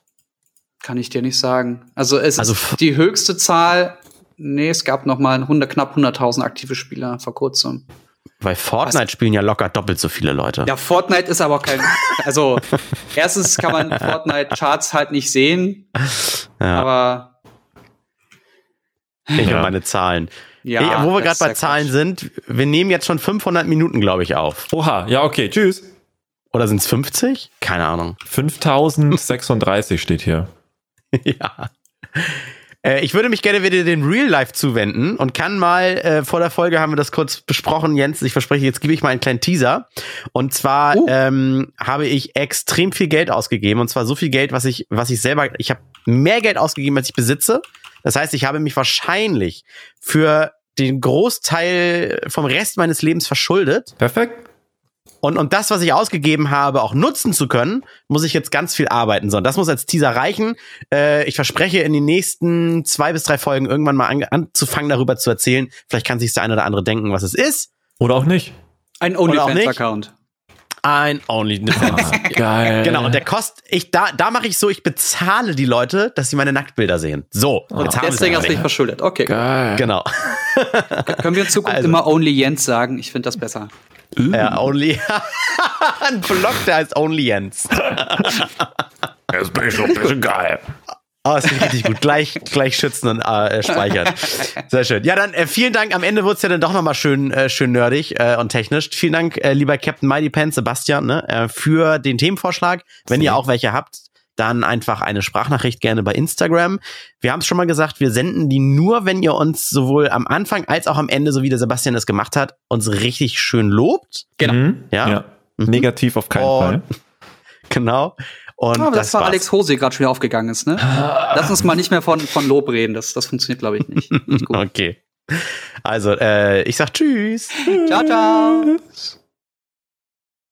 Kann ich dir nicht sagen. Also es also ist die höchste Zahl. Nee, es gab noch mal 100, knapp 100.000 aktive Spieler vor kurzem. Weil Fortnite Was? spielen ja locker doppelt so viele Leute. Ja, Fortnite ist aber kein. Also, [laughs] erstens kann man Fortnite-Charts halt nicht sehen. Ja. Aber. Ich ja. habe meine Zahlen. Ja, hey, wo wir gerade bei Zahlen sind, wir nehmen jetzt schon 500 Minuten, glaube ich, auf. Oha, ja, okay, tschüss. Oder sind es 50? Keine Ahnung. 5036 steht hier. [laughs] ja. Äh, ich würde mich gerne wieder dem Real Life zuwenden und kann mal, äh, vor der Folge haben wir das kurz besprochen, Jens, ich verspreche, jetzt gebe ich mal einen kleinen Teaser. Und zwar uh. ähm, habe ich extrem viel Geld ausgegeben und zwar so viel Geld, was ich, was ich selber, ich habe mehr Geld ausgegeben, als ich besitze. Das heißt, ich habe mich wahrscheinlich für den Großteil vom Rest meines Lebens verschuldet. Perfekt. Und, und das, was ich ausgegeben habe, auch nutzen zu können, muss ich jetzt ganz viel arbeiten. So, und das muss als Teaser reichen. Äh, ich verspreche, in den nächsten zwei bis drei Folgen irgendwann mal an, anzufangen, darüber zu erzählen. Vielleicht kann sich der eine oder andere denken, was es ist. Oder auch nicht. Ein OnlyFans-Account. Ein OnlyFans. [laughs] Geil. Genau, und der kostet, ich, da, da mache ich so, ich bezahle die Leute, dass sie meine Nacktbilder sehen. So. Oh, deswegen hast du dich verschuldet. Okay. Geil. Genau. Können wir in Zukunft also. immer Only Jens sagen? Ich finde das besser. Uh. Ja, Only. [laughs] ein Blog, der heißt Only Jens. [laughs] das bin ich schon ein bisschen geil. Oh, das ist richtig gut. Gleich, gleich schützen und äh, speichern. Sehr schön. Ja, dann äh, vielen Dank. Am Ende wurde es ja dann doch nochmal schön, äh, schön nerdig äh, und technisch. Vielen Dank, äh, lieber Captain Mighty Pants, Sebastian, ne, äh, für den Themenvorschlag. Wenn ihr auch welche habt, dann einfach eine Sprachnachricht gerne bei Instagram. Wir haben es schon mal gesagt, wir senden die nur, wenn ihr uns sowohl am Anfang als auch am Ende, so wie der Sebastian es gemacht hat, uns richtig schön lobt. Genau. Mhm. Ja. ja. Mhm. Negativ auf keinen und, Fall. [laughs] Genau. Und oh, das, das war war's. Alex Hose gerade schon wieder aufgegangen ist, ne? [laughs] Lass uns mal nicht mehr von, von Lob reden. Das, das funktioniert, glaube ich, nicht. [laughs] okay. Also, äh, ich sag Tschüss. Ciao, ciao.